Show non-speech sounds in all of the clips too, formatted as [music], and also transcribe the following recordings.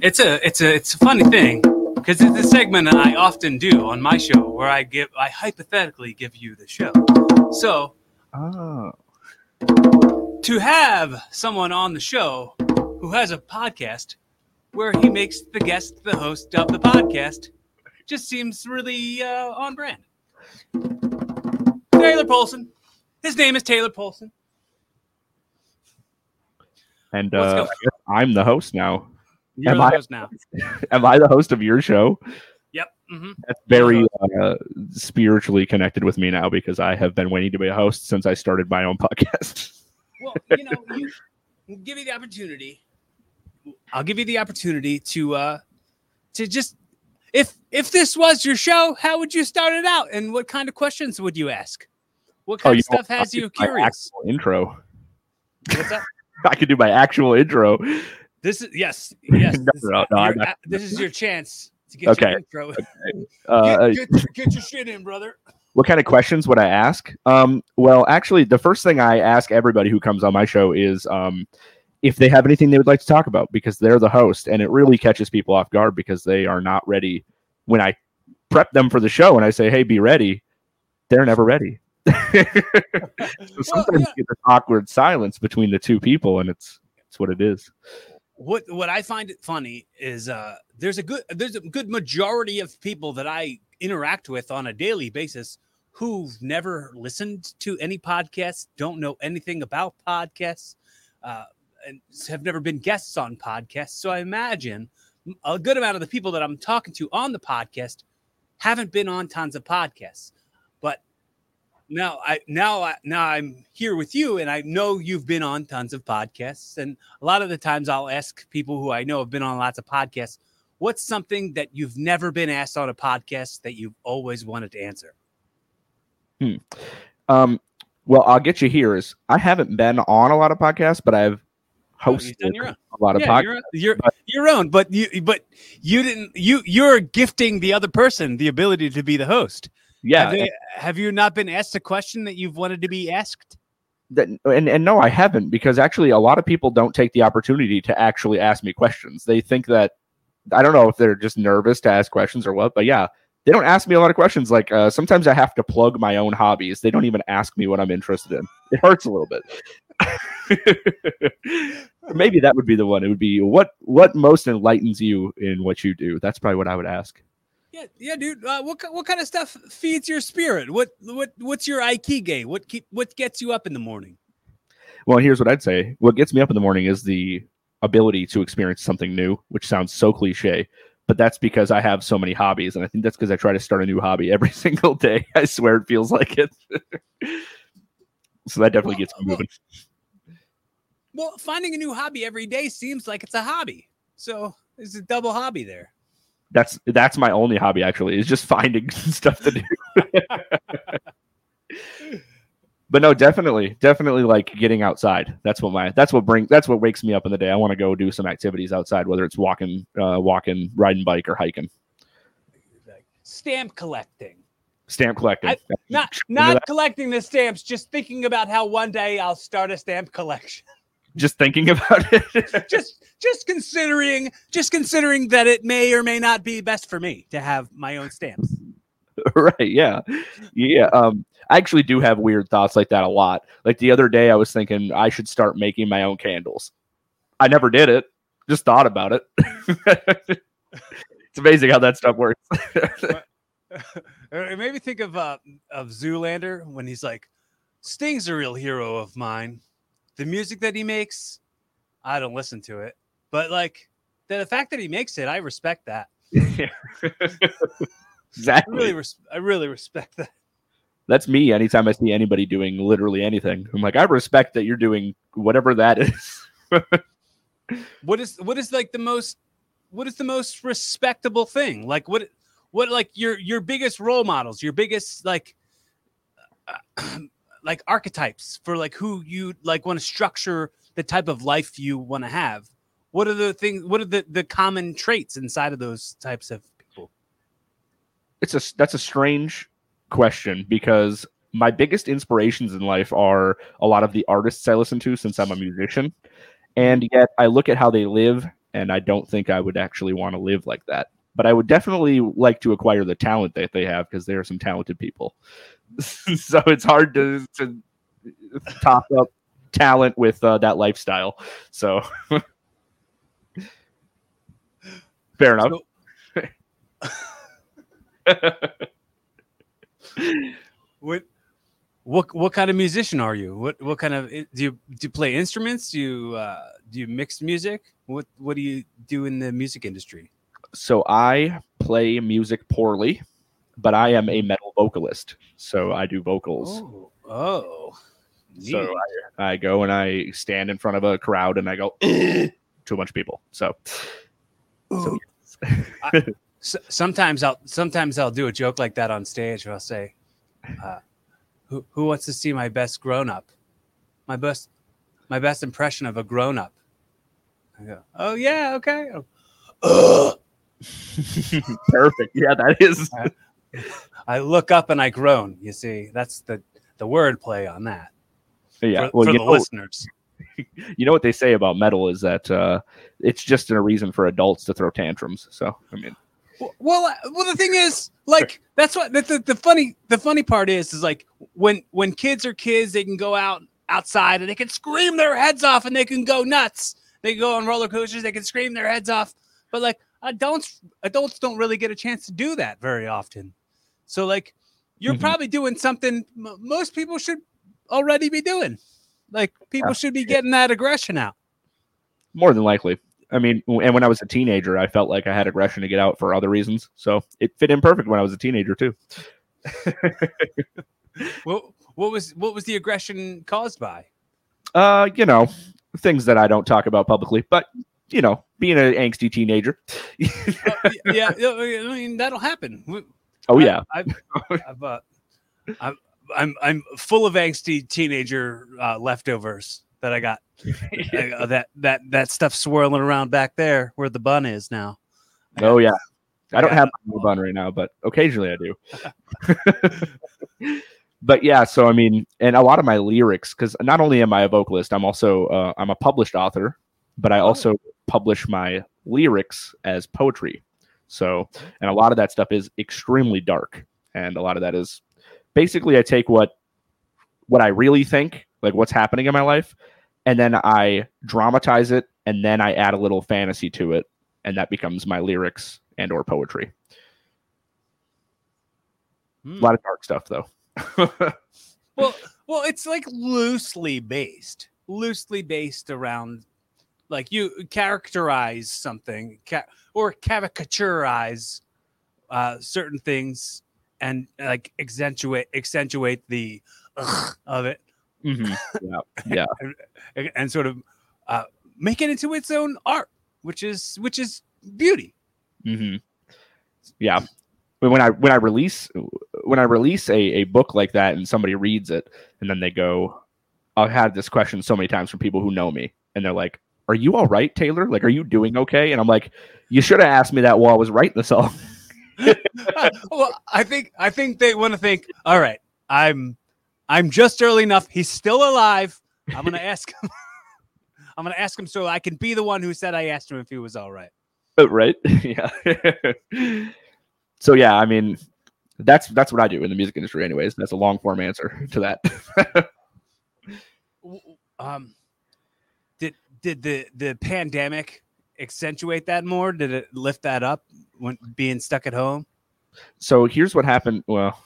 It's a it's a it's a funny thing because it's a segment I often do on my show where I give I hypothetically give you the show. So Oh. to have someone on the show who has a podcast where he makes the guest the host of the podcast just seems really uh, on brand. Taylor Polson. His name is Taylor Polson. And uh, go. I guess I'm the host now. You're Am the I- host now. [laughs] Am I the host of your show? Yep. hmm That's very uh, spiritually connected with me now because I have been waiting to be a host since I started my own [laughs] podcast. Well, you know, you I'll [laughs] give you the opportunity. I'll give you the opportunity to uh to just if if this was your show, how would you start it out, and what kind of questions would you ask? What kind Oh, of know, stuff has I'll you curious? intro. What's that? I could do my actual intro. This is yes, [laughs] yes. No, this, no, no, your- not- uh, this is your chance to get Okay. your intro. [laughs] Uh, get, get, get your shit in, brother. what kind of questions would I ask? Um, well, actually, the first thing I ask everybody who comes on my show is um, if they have anything they would like to talk about because they're the host, and it really catches people off guard because they are not ready. When I prep them for the show and I say, "Hey, be ready," they're never ready. [laughs] so sometimes yeah. you get this awkward silence between the two people, and it's it's what it is. What what I find it funny is uh there's a good there's a good majority of people that I interact with on a daily basis who've never listened to any podcasts, don't know anything about podcasts, uh, and have never been guests on podcasts. So I imagine a good amount of the people that I'm talking to on the podcast haven't been on tons of podcasts. Now I now I now I'm here with you and I know you've been on tons of podcasts and a lot of the times I'll ask people who I know have been on lots of podcasts what's something that you've never been asked on a podcast that you've always wanted to answer Um, well, I'll get you here. Is I haven't been on a lot of podcasts, but I've Oh, hosted your own. a lot of yeah, podcasts. you're, you're but- your own but you but you didn't you you're gifting the other person the ability to be the host Yeah, have, they, have you not been asked a question that you've wanted to be asked that, and and no, I haven't because actually a lot of people don't take the opportunity to actually ask me questions. They think that I don't know if they're just nervous to ask questions or what, but yeah, they don't ask me a lot of questions. Like uh, sometimes I have to plug my own hobbies. They don't even ask me what I'm interested in. It hurts a little bit. [laughs] Maybe that would be the one. It would be what what most enlightens you in what you do. That's probably what I would ask. Yeah, yeah, dude. Uh, what what kind of stuff feeds your spirit? What what what's your ikigai? What keep what gets you up in the morning? Well, here's what I'd say. What gets me up in the morning is the ability to experience something new, which sounds so cliche, but that's because I have so many hobbies. And I think that's because I try to start a new hobby [laughs] every single day. I swear it feels like it. [laughs] so that definitely gets me Well, moving. Well, finding a new hobby every day seems like it's a hobby. So there's a double hobby there. That's that's my only hobby actually, is just finding [laughs] stuff to do. [laughs] but no, definitely, definitely like getting outside. That's what my that's what brings that's what wakes me up in the day. I want to go do some activities outside, whether it's walking, uh, walking, riding bike, or hiking. Stamp collecting. Stamp collecting. I- [laughs] Not not collecting the stamps, just thinking about how one day I'll start a stamp collection. Just thinking [laughs] about it. just just considering just considering that it may or may not be best for me to have my own stamps. [laughs] right. Yeah. Yeah. Um, I actually do have weird thoughts like that a lot. Like the other day, I was thinking I should start making my own candles. I never did it. Just thought about it. [laughs] it's amazing how that stuff works. It made me think of uh, of Zoolander when he's like, "Sting's a real hero of mine. The music that he makes, I don't listen to it, but like the, the fact that he makes it, I respect that. [laughs] I exactly. really, res- I really respect that. That's me. Anytime I see anybody doing literally anything, I'm like, I respect that you're doing whatever that is. [laughs] What is what is like the most what is the most respectable thing? Like what what like your your biggest role models, your biggest like [clears throat] uh, like archetypes for like who you like want to structure the type of life you want to have. What are the things what are the the common traits inside of those types of people? it's a that's a strange question because my biggest inspirations in life are a lot of the artists I listen to since I'm a musician. And mm-hmm. yet I look at how they live and I don't think I would actually want to live like that. But I would definitely like to acquire the talent that they have because they are some talented people. [laughs] so it's hard to, to top up talent with uh, that lifestyle. So [laughs] fair enough. [laughs] what what what kind of musician are you? What what kind of do you do you play instruments? Do you uh, do you mix music? What what do you do in the music industry? So I play music poorly, but I am a metal vocalist. So I do vocals. Oh, oh so I, I, go and I stand in front of a crowd and I go to a bunch of people. So, so [laughs] I, sometimes I'll sometimes I'll do a joke like that on stage where I'll say, uh, "Who who wants to see my best grown up? My best my best impression of a grown up." I go, "Oh yeah, okay." [laughs] Perfect. Yeah, that is. I, look up and I groan. You see, that's the the word play on that. Yeah, for, well, for the know, listeners. [laughs] You know what they say about metal is that uh, it's just a reason for adults to throw tantrums. So I mean, well, uh, well, the thing is, like, that's what the, the, the, funny the funny part is, is like when when kids are kids, they can go out outside and they can scream their heads off and they can go nuts. They can go on roller coasters, they can scream their heads off. But like adults, adults don't really get a chance to do that very often. So like, you're mm-hmm. probably doing something most people should already be doing. Like people should be getting that aggression out. More than likely. I mean, and when I was a teenager, I felt like I had aggression to get out for other reasons. So it fit in perfect when I was a teenager too. [laughs] what what was what was the aggression caused by? Uh, you know, things that I don't talk about publicly, but you know, being an angsty teenager. uh, yeah, I mean that'll happen. Oh yeah, I've, I've, uh, I've, I'm I'm full of angsty teenager uh, leftovers that I got. uh, that that that stuff swirling around back there where the bun is now. oh yeah, I don't have a bun right now, but occasionally I do. [laughs] [laughs] but yeah, so I mean, and a lot of my lyrics, because not only am I a vocalist, I'm also uh, I'm a published author, but I oh. also publish my lyrics as poetry. So, and a lot of that stuff is extremely dark, and a lot of that is basically I take what what I really think, like what's happening in my life, and then I dramatize it and then I add a little fantasy to it and that becomes my lyrics and or poetry. Hmm. A lot of dark stuff though. [laughs] well, well, it's like loosely based, loosely based around like you characterize something ca- or caricaturize uh, certain things and like accentuate accentuate the of it. Mm-hmm. Yeah, [laughs] yeah, and, and, sort of uh, make it into its own art, which is which is beauty. Mm-hmm. Yeah, when I when I release when I release a, a book like that and somebody reads it and then they go, I've had this question so many times from people who know me and they're like, "Are you all right, Taylor? Like, are you doing okay?" And I'm like, "You should have asked me that while I was writing the song." [laughs] [laughs] well, I think I think they want to think. All right, I'm I'm just early enough. He's still alive. I'm gonna [laughs] ask him. I'm gonna ask him so I can be the one who said I asked him if he was all right. Oh, right. yeah. so yeah, I mean, that's that's what I do in the music industry, anyways. That's a long form answer to that. um, did the the pandemic accentuate that more? Did it lift that up when being stuck at home? So here's what happened. Well,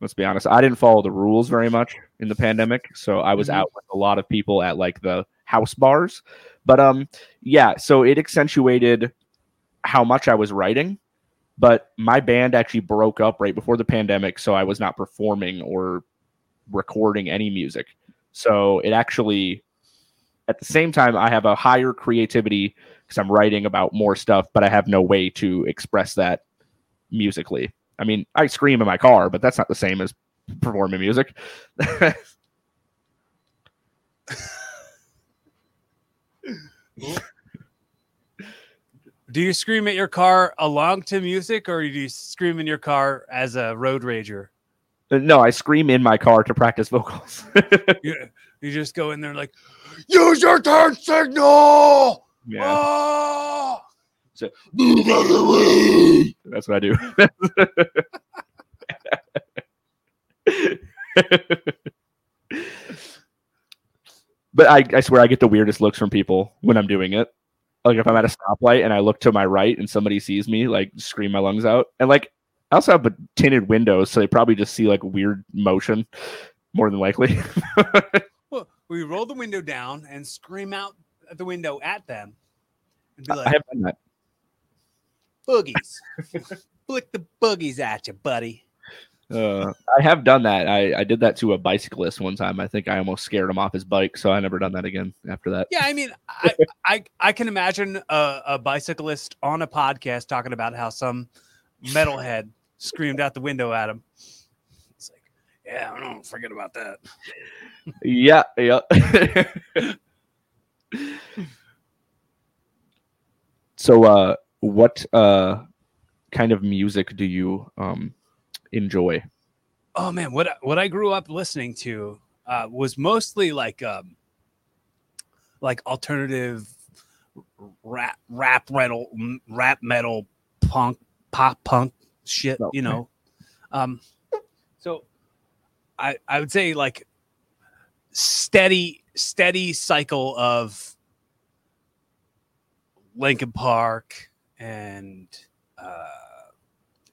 let's be honest. I didn't follow the rules very much in the pandemic, so I was mm-hmm. out with a lot of people at like the house bars. But um, yeah. So it accentuated how much I was writing. But my band actually broke up right before the pandemic, so I was not performing or recording any music. So it actually, at the same time, I have a higher creativity because I'm writing about more stuff, but I have no way to express that musically. I mean, I scream in my car, but that's not the same as performing music. [laughs] do you scream at your car along to music or do you scream in your car as a road rager? Uh, no, I scream in my car to practice vocals. [laughs] you, you just go in there like, use your turn signal Yeah, Oh, that's what I do. [laughs] but I, I swear I get the weirdest looks from people when I'm doing it. Like if I'm at a stoplight and I look to my right and somebody sees me, like scream my lungs out. And like I also have a tinted windows, so they probably just see like weird motion more than likely. [laughs] we roll the window down and scream out at the window at them, and be I have done that. "Boogies, [laughs] flick the boogies at you, buddy." Uh, I have done that. I, I did that to a bicyclist one time. I think I almost scared him off his bike, so I never done that again after that. Yeah, I mean, I [laughs] I, I can imagine a, a bicyclist on a podcast talking about how some metalhead screamed out the window at him. Yeah, I don't forget about that. Yeah, yeah. [laughs] so, uh, what uh, kind of music do you um, enjoy? Oh man, what I- what I grew up listening to uh, was mostly like um, like alternative rap, rap metal, rap metal, punk, pop punk shit. Okay. You know, um, so I I would say like steady steady cycle of Linkin Park and uh,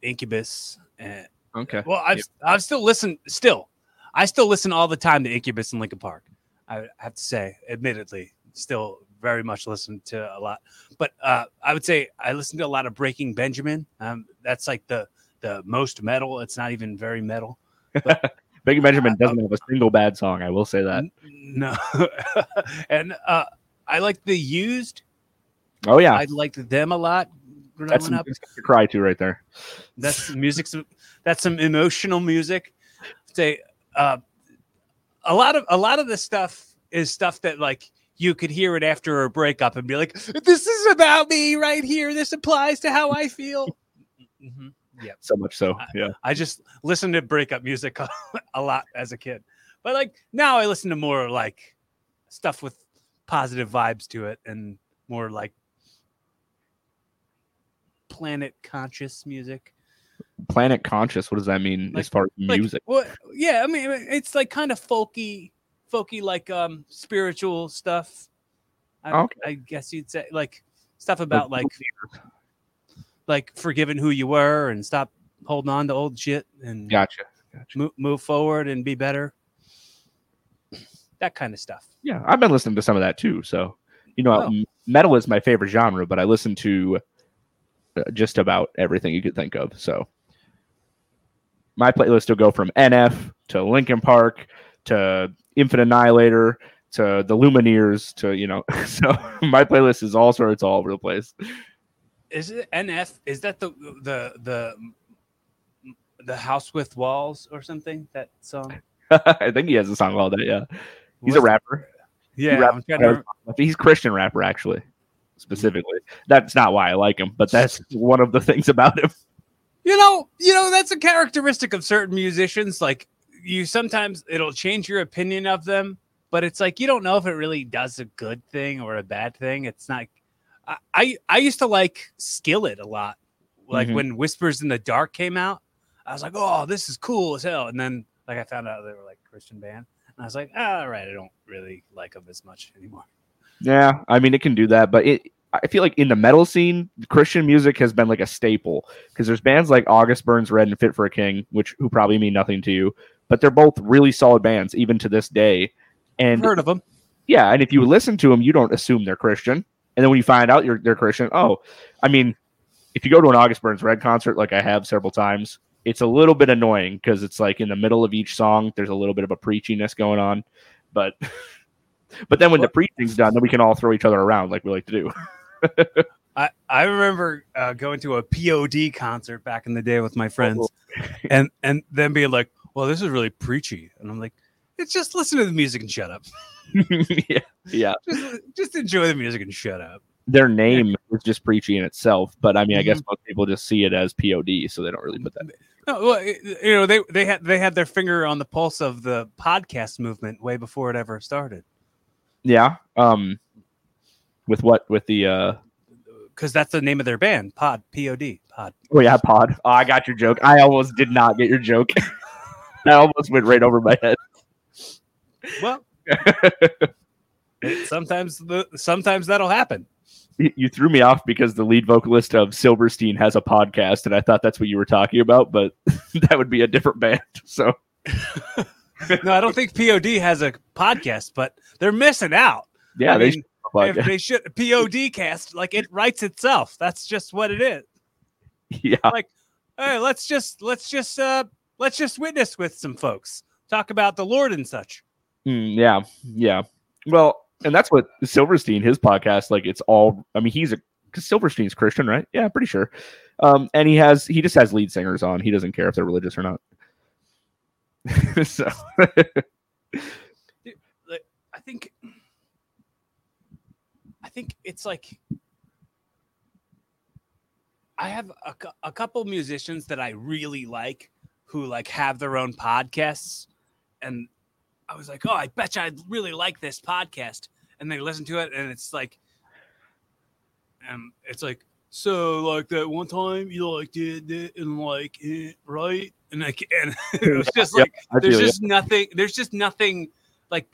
Incubus and Okay. well, I've Yep. I've still listened. Still, I still listen all the time to Incubus and Linkin Park. I have to say, admittedly, still very much listen to a lot. But uh, I would say I listen to a lot of Breaking Benjamin. Um, that's like the the most metal. It's not even very metal. [laughs] Big Benjamin doesn't have a single bad song. I will say that. No, [laughs] and uh, I like the Used. Oh yeah, I liked them a lot growing that's some up. to cry to right there. That's some music. Some, that's some emotional music. Say, uh, a lot of a lot of the stuff is stuff that like you could hear it after a breakup and be like, "This is about me right here. This applies to how I feel." [laughs] Mhm. Yeah, So much so. Yeah. I just listened to breakup music [laughs] a lot as a kid, but like now I listen to more like stuff with positive vibes to it and more like planet conscious music. Planet conscious. What does that mean Like- as far as like, music? Well, yeah, I mean, it's like kind of folky, folky, like um spiritual stuff. I, Okay. I guess you'd say like stuff about like like forgiving who you were and stop holding on to old shit and Gotcha. Gotcha. move, move forward and be better. That kind of stuff. Yeah, I've been listening to some of that too. So, you know, Oh. metal is my favorite genre, but I listen to uh, just about everything you could think of. So, my playlist will go from NF to Linkin Park to Infinite Annihilator to the Lumineers to you know. [laughs] So my playlist is all sorts all over the place. Is it NF? Is that the the the the house with walls or something? That song. [laughs] I think he has a song called that. Yeah, he's a rapper. Yeah, rap- I'm remember. He's Christian rapper actually, specifically. That's not why I like him, but that's [laughs] one of the things about him. You know, you know that's a characteristic of certain musicians. Like you sometimes it'll change your opinion of them, but it's like you don't know if it really does a good thing or a bad thing. It's not. I I, used to like Skillet a lot. Like Mhm. when Whispers in the Dark came out, I was like, "Oh, this is cool as hell." And then like I found out they were like Christian band, and I was like, "Ah, "All right, I don't really like them as much anymore." Yeah, I mean it can do that, but it I feel like in the metal scene, Christian music has been like a staple because there's bands like August Burns Red and Fit for a King, which who probably mean nothing to you, but they're both really solid bands even to this day. And Heard of them? yeah, and if you listen to them, you don't assume they're Christian, and then when you find out you're they're Christian, oh, I mean, if you go to an August Burns Red concert like I have several times, it's a little bit annoying because it's like in the middle of each song, there's a little bit of a preachiness going on, but. [laughs] But then when the preaching's done, then we can all throw each other around like we like to do. [laughs] I, I remember uh, going to a POD concert back in the day with my friends, and and then being like, "Well, this is really preachy," and I'm like, "It's just listen to the music and shut up. [laughs] [laughs] yeah, yeah. Just just enjoy the music and shut up." Their name is just preachy in itself, but I mean, I Mm-hmm. guess most people just see it as POD, so they don't really put that. No, well, you know, they they had they had their finger on the pulse of the podcast movement way before it ever started. Yeah. Um. With what? With the uh because that's the name of their band, Pod P O D Pod. Oh yeah, Pod. Oh, I got your joke. I almost did not get your joke. [laughs] that almost went right over my head. Well, [laughs] sometimes the sometimes that'll happen. You threw me off because the lead vocalist of Silverstein has a podcast, and I thought that's what you were talking about, but [laughs] that would be a different band. So, [laughs] no, I don't think POD has a podcast, but they're missing out. Yeah, I they mean, if they should POD cast like it writes itself. That's just what it is. Yeah. Like, hey, let's just let's just uh let's just witness with some folks. Talk about the Lord and such. Mm, yeah, yeah. Well, and that's what Silverstein, his podcast, like it's all. I mean, he's a because Silverstein's Christian, right? Yeah, pretty sure. Um, and he has he just has lead singers on. He doesn't care if they're religious or not. [laughs] so, I think, I think it's like I have a, a couple musicians that I really like who like have their own podcasts, and I was like, oh, I bet you I'd really like this podcast. And they listen to it, and it's like, and it's like, so like that one time you like did it and like it, right? And like, and [laughs] it was just like, there's just nothing, there's just nothing like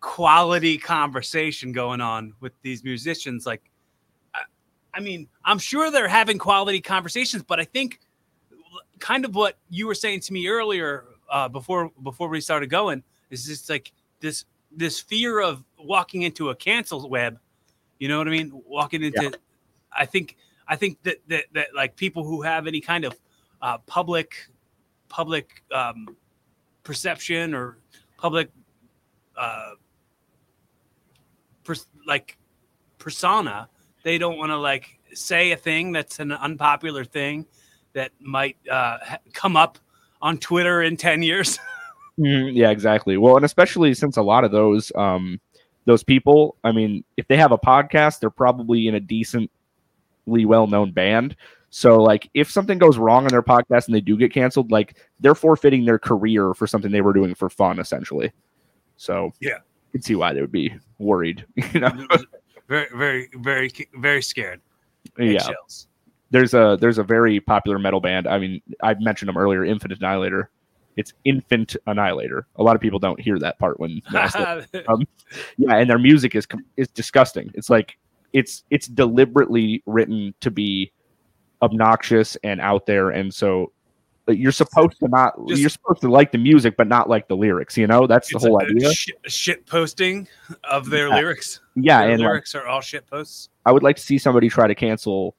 quality conversation going on with these musicians. Like, I, I mean, I'm sure they're having quality conversations, but I think kind of what you were saying to me earlier uh, before before we started going is just like this this fear of walking into a cancel web. You know what I mean? Walking into, I think I think that that that like people who have any kind of uh, public public um, perception or public uh, pers- like persona, they don't want to like say a thing that's an unpopular thing that might uh, ha- come up on Twitter in ten years. [laughs] Mm, yeah, exactly. Well, and especially since a lot of those um those people, I mean, if they have a podcast, they're probably in a decently well-known band. So like if something goes wrong on their podcast and they do get canceled, like they're forfeiting their career for something they were doing for fun essentially. So Yeah. you can see why they would be worried, [laughs] you know. very, very, very, very scared. yeah. Eggshells. There's a there's a very popular metal band. I mean, I mentioned them earlier, Infinite Annihilator. It's Infant Annihilator. A lot of people don't hear that part when [laughs] um, yeah, and their music is is disgusting. It's like it's it's deliberately written to be obnoxious and out there, and so uh, you're supposed to not Just- you're supposed to like the music, but not like the lyrics. You know, that's the whole idea. Shit, shit posting of their Yeah. lyrics. Yeah, Their and like, lyrics are all shit posts. I would like to see somebody try to cancel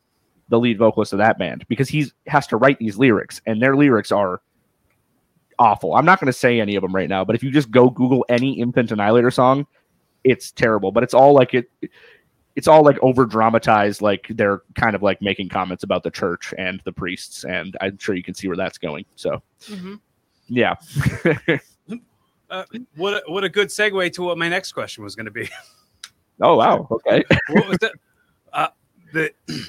the lead vocalist of that band because he has to write these lyrics, and their lyrics are awful. I'm not going to say any of them right now, but if you just go Google any Infant Annihilator song, it's terrible. But it's all like it. It's all like over dramatized, like they're kind of like making comments about the church and the priests, and I'm sure you can see where that's going. So yeah, [laughs] Uh, what a, what a good segue to what my next question was going to be. [laughs] oh wow, okay, [laughs] what was that? Uh, the [clears throat]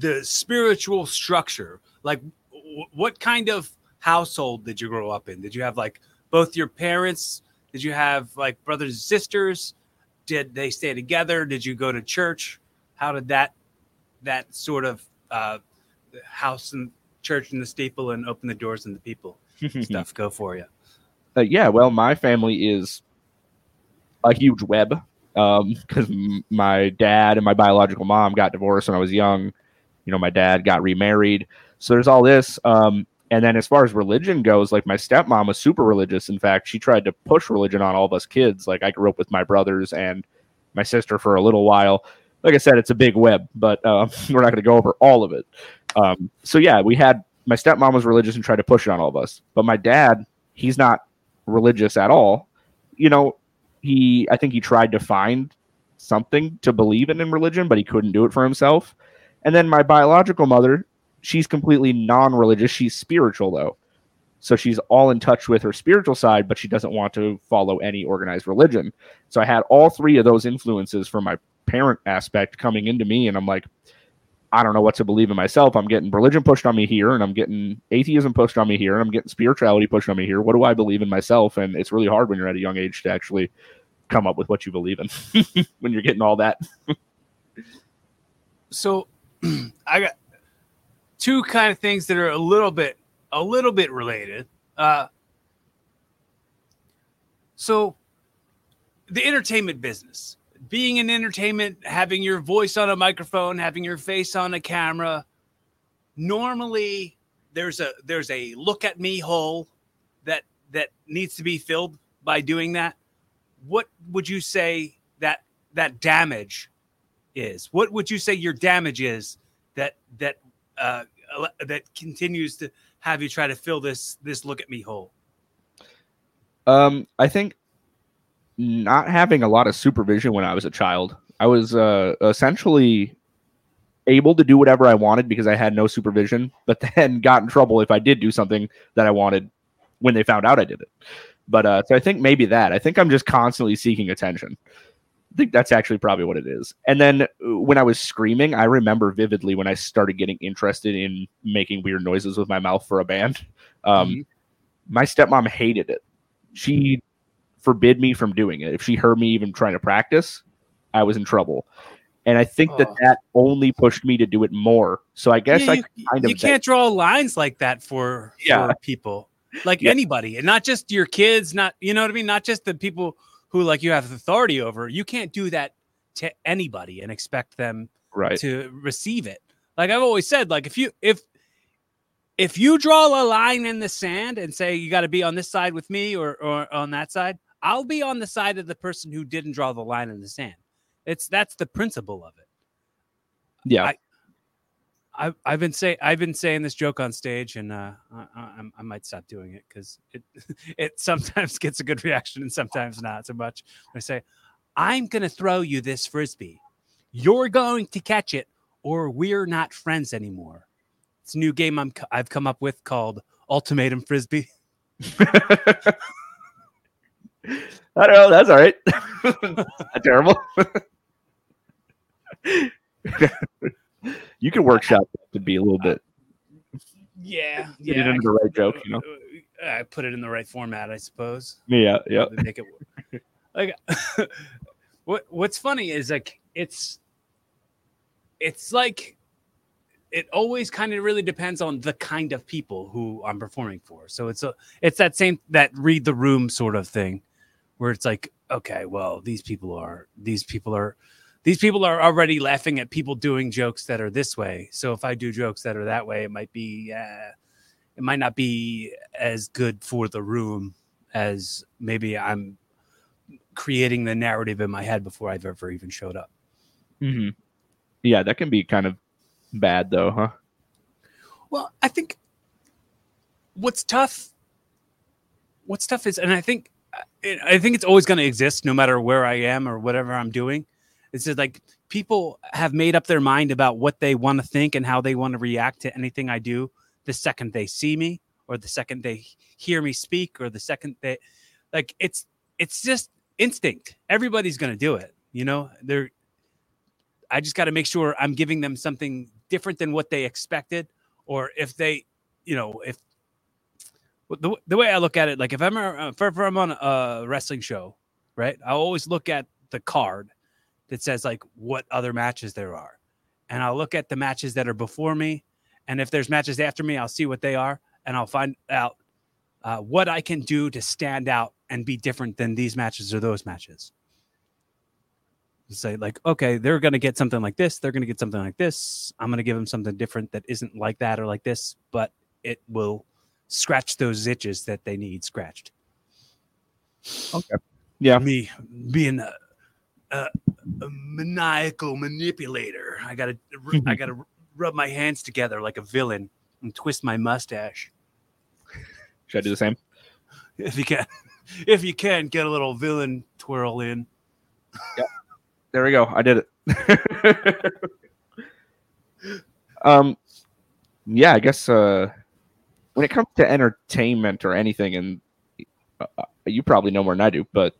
the spiritual structure. Like, w- what kind of household did you grow up in? Did you have like both your parents? Did you have like brothers and sisters? Did they stay together? Did you go to church? How did that that sort of uh, house and church and the steeple and open the doors and the people [laughs] stuff go for you? uh, yeah, well, my family is a huge web because m- my dad and my biological mom got divorced when I was young. You know, my dad got remarried. So there's all this. Um, and then as far as religion goes, like my stepmom was super religious. In fact, she tried to push religion on all of us kids. Like I grew up with my brothers and my sister for a little while. Like I said, it's a big web, but uh, [laughs] we're not going to go over all of it. Um, so yeah, we had my stepmom was religious and tried to push it on all of us. But my dad, he's not religious at all. You know, he I think he tried to find something to believe in in religion, but he couldn't do it for himself. And then my biological mother, she's completely non-religious. She's spiritual though. So she's all in touch with her spiritual side, but she doesn't want to follow any organized religion. So I had all three of those influences from my parent aspect coming into me and I'm like I don't know what to believe in myself. I'm getting religion pushed on me here, and I'm getting atheism pushed on me here, and I'm getting spirituality pushed on me here. What do I believe in myself? And it's really hard when you're at a young age to actually come up with what you believe in [laughs] when you're getting all that. so [clears throat] I got two kind of things that are a little bit a little bit related. Uh, so the entertainment business, being in entertainment, having your voice on a microphone, having your face on a camera, normally there's a there's a look at me hole that that needs to be filled by doing that. What would you say that that damage is? What would you say your damage is that that uh, that continues to have you try to fill this this look at me hole? Um, I think not having a lot of supervision when I was a child. I was uh, essentially able to do whatever I wanted because I had no supervision, but [laughs] then got in trouble if I did do something that I wanted when they found out I did it. But uh, so I think maybe that. I think I'm just constantly seeking attention. I think that's actually probably what it is. And then uh, when I was screaming, I remember vividly when I started getting interested in making weird noises with my mouth for a band. Um, mm-hmm. My stepmom hated it. She forbid me from doing it. If she heard me even trying to practice, I was in trouble. And I think oh. that that only pushed me to do it more. So I guess yeah, I you, kind of you can't draw lines like that for, yeah. for people, like yeah. anybody, and not just your kids, not you know what I mean, not just the people who like you have authority over. You can't do that to anybody and expect them right. to receive it. Like I've always said, like if you if if you draw a line in the sand and say you got to be on this side with me or or on that side, I'll be on the side of the person who didn't draw the line in the sand. It's that's the principle of it. Yeah. I, I, I've been saying I've been saying this joke on stage, and uh, I, I, I might stop doing it because it [laughs] it sometimes [laughs] gets a good reaction and sometimes not so much. I say, "I'm to throw you this frisbee. You're going to catch it, or we're not friends anymore." It's a new game I'm I've come up with called Ultimatum Frisbee. [laughs] I don't know. That's all right. Not terrible. You can workshop that to be a little bit. Yeah, yeah. Get it into the right joke, you know. I put it in the right format, I suppose. Yeah, yeah. Make it work. like, [laughs] what What's funny is like it's it's like it always kind of really depends on the kind of people who I'm performing for. So it's a it's that same that read the room sort of thing where it's like, okay, well, these people are these people are these people are already laughing at people doing jokes that are this way. So if I do jokes that are that way, it might be uh, it might not be as good for the room as maybe I'm creating the narrative in my head before I've ever even showed up. Mm-hmm. Yeah, that can be kind of bad though, huh? Well, I think what's tough what's tough is and I think I think it's always going to exist no matter where I am or whatever I'm doing. It's just like people have made up their mind about what they want to think and how they want to react to anything I do the second they see me or the second they hear me speak or the second they like it's it's just instinct. Everybody's going to do it, you know? They're I just got to make sure I'm giving them something different than what they expected or if they, you know, if the, the way I look at it, like if I'm uh, a, if I'm on a wrestling show, right, I always look at the card that says like what other matches there are, and I'll look at the matches that are before me, and if there's matches after me, I'll see what they are, and I'll find out uh, what I can do to stand out and be different than these matches or those matches. Say like, okay, they're gonna get something like this, they're gonna get something like this. I'm gonna give them something different that isn't like that or like this, but it will scratch those itches that they need scratched. Okay. Yeah. Me being a, a, a maniacal manipulator. I gotta I [laughs] gotta rub my hands together like a villain and twist my mustache. Should I do the same? If you can, [laughs] if you can, get a little villain twirl in. Yeah. There we go. I did it. [laughs] um. Yeah, I guess. Uh, when it comes to entertainment or anything, and uh, uh, you probably know more than I do, but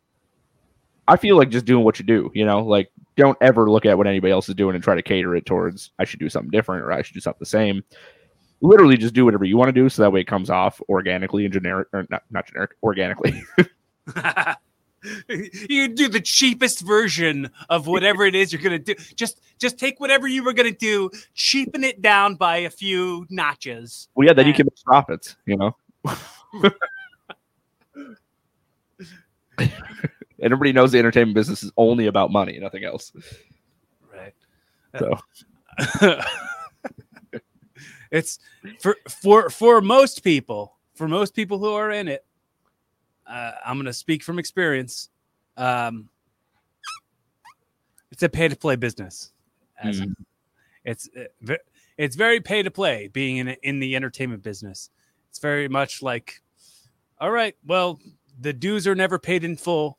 I feel like just doing what you do, you know, like don't ever look at what anybody else is doing and try to cater it towards I should do something different or I should do something the same. Literally just do whatever you want to do so that way it comes off organically and generic or not not generic, organically. [laughs] [laughs] you do the cheapest version of whatever it is you're gonna do. Just just take whatever you were gonna do, cheapen it down by a few notches. Well, yeah, then you can make profits, you know. [laughs] and everybody knows the entertainment business is only about money, nothing else. Right. So [laughs] it's for for for most people, for most people who are in it. Uh, I'm going to speak from experience. Um, it's a pay to play business. Mhm. it's uh, it's very pay to play being in in the entertainment business. It's very much like, all right, well, the dues are never paid in full,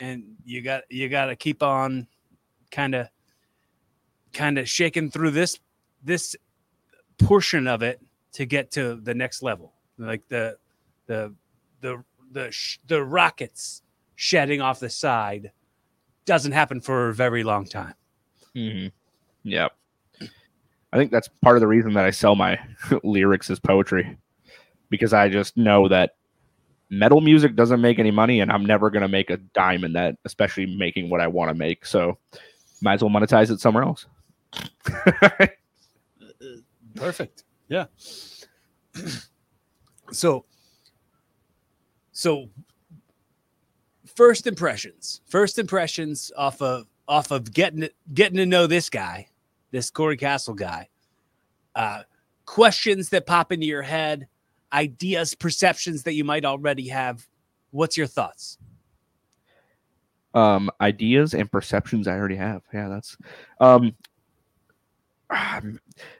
and you got you got to keep on, kind of, kind of shaking through this this portion of it to get to the next level, like the the the the sh- the rockets shedding off the side doesn't happen for a very long time. Mm-hmm. Yeah. I think that's part of the reason that I sell my [laughs] lyrics as poetry because I just know that metal music doesn't make any money and I'm never going to make a dime in that, especially making what I want to make. So might as well monetize it somewhere else. [laughs] Perfect. Yeah. [clears throat] so so first impressions. First impressions off of off of getting getting to know this guy, this Corey Castle guy. Uh questions that pop into your head, ideas, perceptions that you might already have. What's your thoughts? um, ideas and perceptions I already have. Yeah, that's um,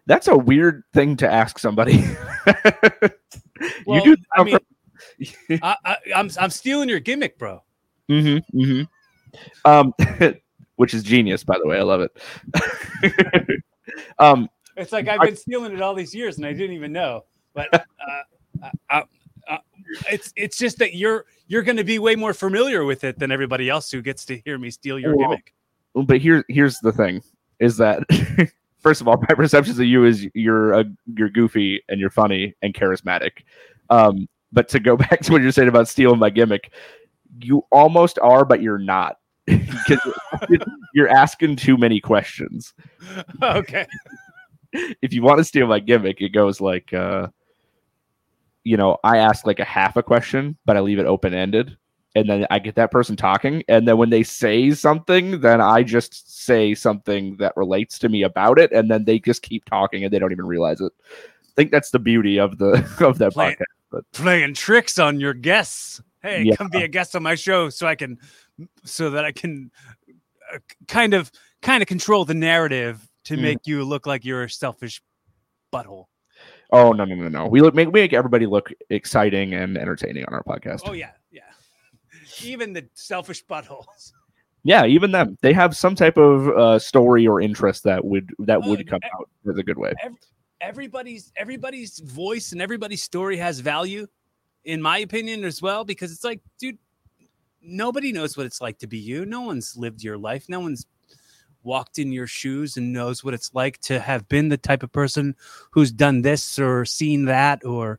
that's a weird thing to ask somebody. [laughs] Well, you do. I mean, I, I, I'm I'm stealing your gimmick, bro. Mm-hmm, mm-hmm. Um, [laughs] which is genius, by the way. I love it. [laughs] um, It's like I've been stealing it all these years and I didn't even know. But uh, it's it's just that you're you're going to be way more familiar with it than everybody else who gets to hear me steal your Well, gimmick. but here, here's the thing: is that [laughs] first of all, [laughs] my perceptions of you is you're a, you're goofy and you're funny and charismatic. Um, but to go [laughs] back to what you're saying about stealing my gimmick, you almost are, but you're not. 'Cause you're asking too many questions. okay. if you want to steal my gimmick, it goes like, uh, you know, I ask like a half a question, but I leave it open ended. And then I get that person talking. And then when they say something, then I just say something that relates to me about it. And then they just keep talking and they don't even realize it. I think that's the beauty of the [laughs] of that Play- podcast. Playing tricks on your guests. Hey, Yeah. come be a guest on my show so I can so that I can uh, kind of kind of control the narrative to Mhm. make you look like you're a selfish butthole. Oh no, no, no, no. We look make we make everybody look exciting and entertaining on our podcast. Oh yeah, yeah. Even the selfish buttholes. Yeah, even them. They have some type of uh, story or interest that would that Oh, would come out as a good way. everybody's everybody's voice and everybody's story has value in my opinion as well because it's like dude nobody knows what it's like to be you no one's lived your life no one's walked in your shoes and knows what it's like to have been the type of person who's done this or seen that or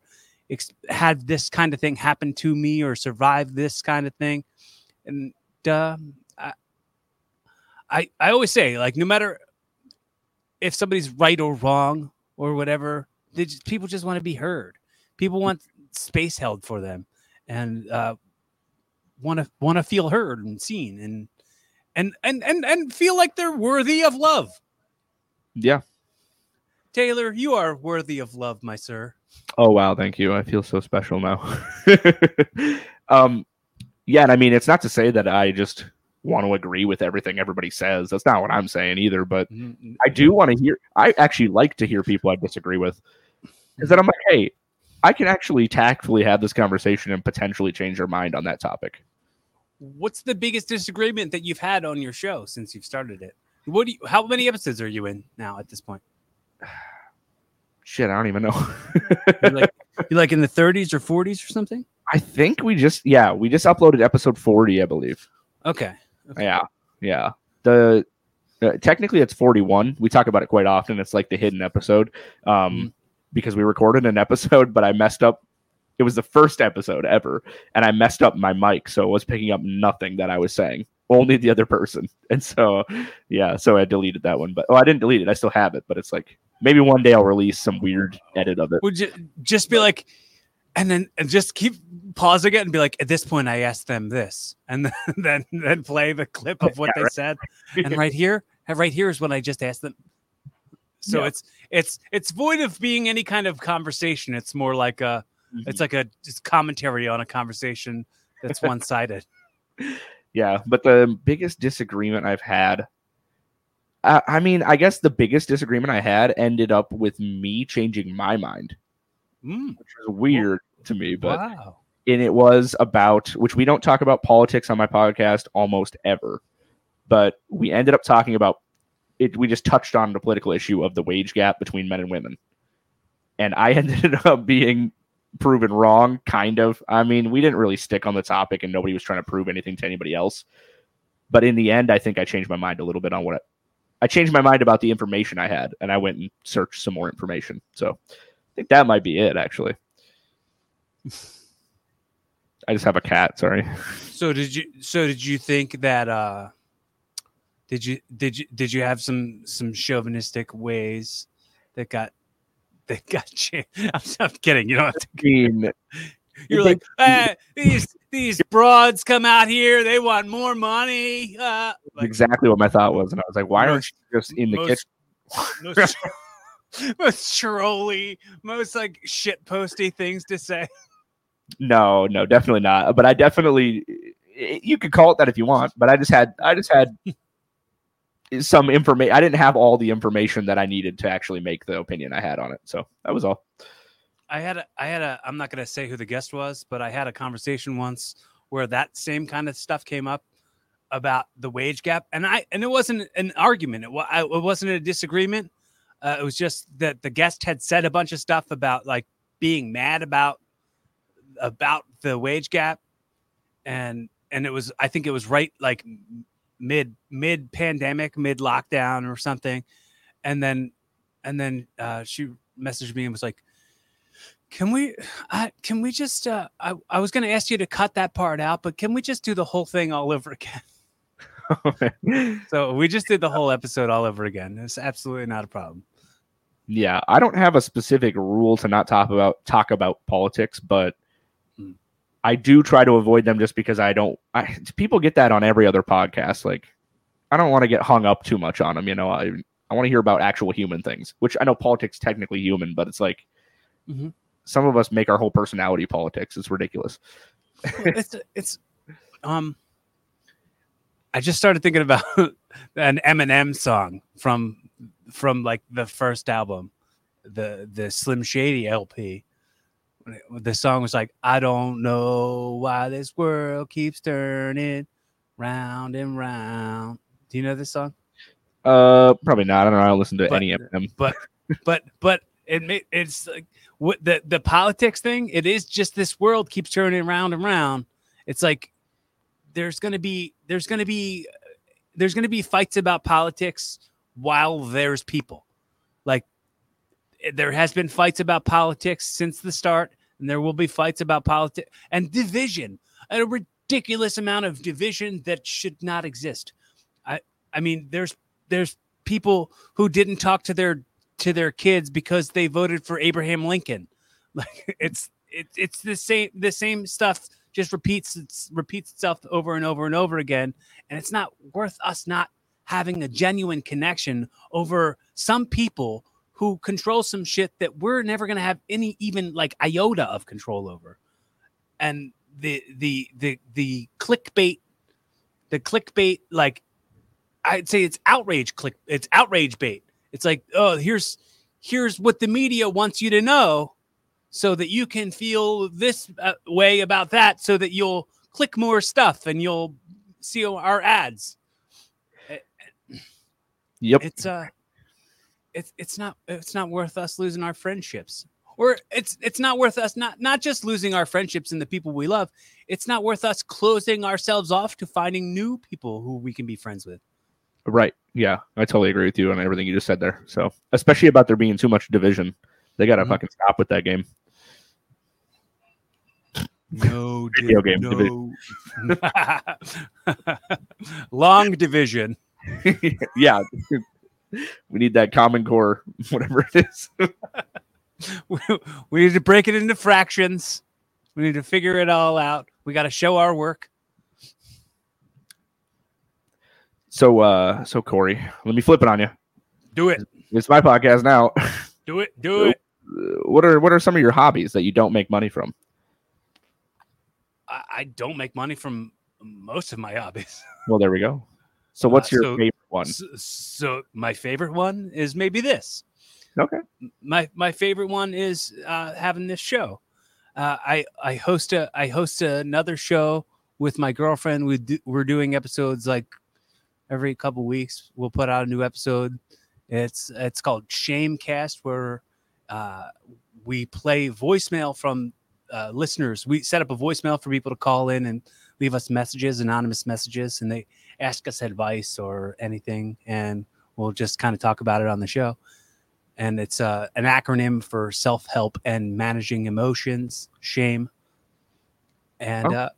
ex- had this kind of thing happen to me or survived this kind of thing and uh, I, I i always say like no matter if somebody's right or wrong or whatever. Just, people just want to be heard. People want space held for them, and uh, want to want to feel heard and seen, and and and and and feel like they're worthy of love. Yeah. Taylor, you are worthy of love, my sir. Oh wow, thank you. I feel so special now. [laughs] um yeah, and I mean it's not to say that I just want to agree with everything everybody says. That's not what I'm saying either, but Mm, I do want to hear I actually like to hear people I disagree with. Because then I'm like, hey, I can actually tactfully have this conversation and potentially change their mind on that topic. What's the biggest disagreement that you've had on your show since you've started it? What do you, how many episodes are you in now at this point? [sighs] Shit, I don't even know. You're like [laughs] you like in the 30s or 40s or something? I think we just yeah, we just uploaded episode 40, I believe. Okay. Yeah, yeah. The uh, technically it's 41. We talk about it quite often. It's like the hidden episode, um, Mhm. because we recorded an episode, [laughs] but I messed up. It was the first episode ever, and I messed up my mic, so it was picking up nothing that I was saying, only the other person. [laughs] And so, yeah, so I deleted that one. But oh, I didn't delete it. I still have it, but it's like maybe one day I'll release some weird edit of it. Would you just be like, and then and just keep pausing it and be like, at this point, I asked them this, [laughs] and then then, then play the clip of what Yeah, they right. said, [laughs] and right here, right here is what I just asked them. So Yeah. it's it's it's void of being any kind of conversation. It's more like a it's like a just commentary on a conversation that's one sided. [laughs] Yeah, but the biggest disagreement I've had, uh, I mean, I guess the biggest disagreement I had ended up with me changing my mind, Mm, which is weird to me, but wow. and it was about which we don't talk about politics on my podcast almost ever, but we ended up talking about it. We just touched on the political issue of the wage gap between men and women, and I [laughs] ended up being proven wrong, kind of. I mean, we didn't really stick on the topic, and nobody was trying to prove anything to anybody else. But in the end, I think I changed my mind a little bit on what I, I changed my mind about the information I had, and I went and searched some more information. So I think that might be it, actually. I just have a cat. Sorry. So did you so did you think that uh did you did you did you have some some chauvinistic ways that got [laughs] that got changed? [laughs] I'm, I'm kidding. You don't have to mean, [laughs] you're like eh, these these broads come out here, they want more money. Uh like, exactly what my thought was, and I was like, "Why aren't you just in the most- kitchen?" most, most trolly, most like shit posty things to say. No, no, definitely not. But I definitely, you could call it that if you want. But I just had, I just had some information. I didn't have all the information that I needed to actually make the opinion I had on it. So that was all. I had a, I had a, I'm not going to say who the guest was, but I had a conversation once where that same kind of stuff came up about the wage gap, and I, and it wasn't an argument. It, I- it wasn't a disagreement. Uh, it was just that the guest had said a bunch of stuff about like being mad about about the wage gap, and and it was, I think it was right like mid mid pandemic, mid lockdown or something, and then and then uh, she messaged me and was like can we I, can we just uh, I, I was going to ask you to cut that part out but can we just do the whole thing all over again? [laughs] [laughs] So we just did the whole episode all over again. It's absolutely not a problem. Yeah, I don't have a specific rule to not talk about talk about politics, but. I do try to avoid them just because I don't. I, people get that on every other podcast. Like, I don't want to get hung up too much on them. You know, I I want to hear about actual human things, which I know politics technically human, but it's like Mhm. some of us make our whole personality politics. It's ridiculous. it's it's um i just started thinking about [laughs] an eminem song from from like the first album the the slim shady lp the song was like i don't know why this world keeps turning round and round do you know this song Uh, probably not. I don't know. I don't listen to But- any of them. but but it ma- it's like what the the politics thing it is just this world keeps turning round and round it's like there's gonna be there's gonna be there's gonna be fights about politics while there's people there has been fights about politics since the start and there will be fights about politics and division a ridiculous amount of division that should not exist i i mean there's there's people who didn't talk to their to their kids because they voted for Abraham Lincoln. [laughs] Like it's it, it's the same the same stuff just repeats it's, repeats itself over and over and over again and it's not worth us not having a genuine connection over some people who control some shit that we're never going to have any even like iota of control over. And the the the the clickbait the clickbait like I'd say it's outrage click it's outrage bait. It's like, oh, here's here's what the media wants you to know so that you can feel this uh, way about that so that you'll click more stuff and you'll see our ads. Yep. It's uh it's it's not it's not worth us losing our friendships. Or it's it's not worth us not not just losing our friendships and the people we love. It's not worth us closing ourselves off to finding new people who we can be friends with. Right. Yeah, I totally agree with you on everything you just said there. So, especially about there being too much division, they got to Mhm. fucking stop with that game. No [laughs] Video di- game no. [laughs] Long division. [laughs] yeah. We need that common core, [laughs] whatever it is. [laughs] we need to break it into fractions. We need to figure it all out. We got to show our work. So uh so Corey, let me flip it on you. Do it. It's my podcast now. [laughs] Do it. Do it. what are what are some of your hobbies that you don't make money from? I, I don't make money from most of my hobbies. Well, there we go. So what's Uh, your so- favorite one? So, so my favorite one is maybe this. Okay. My my favorite one is uh, having this show. Uh, I I host a I host another show with my girlfriend. We do, we're doing episodes like every couple weeks. We'll put out a new episode. It's it's called Shamecast, where uh, we play voicemail from uh, listeners. We set up a voicemail for people to call in and leave us messages, anonymous messages, and they ask us advice or anything, and we'll just kind of talk about it on the show. And it's uh, an acronym for self help and managing emotions, shame. And Oh. uh,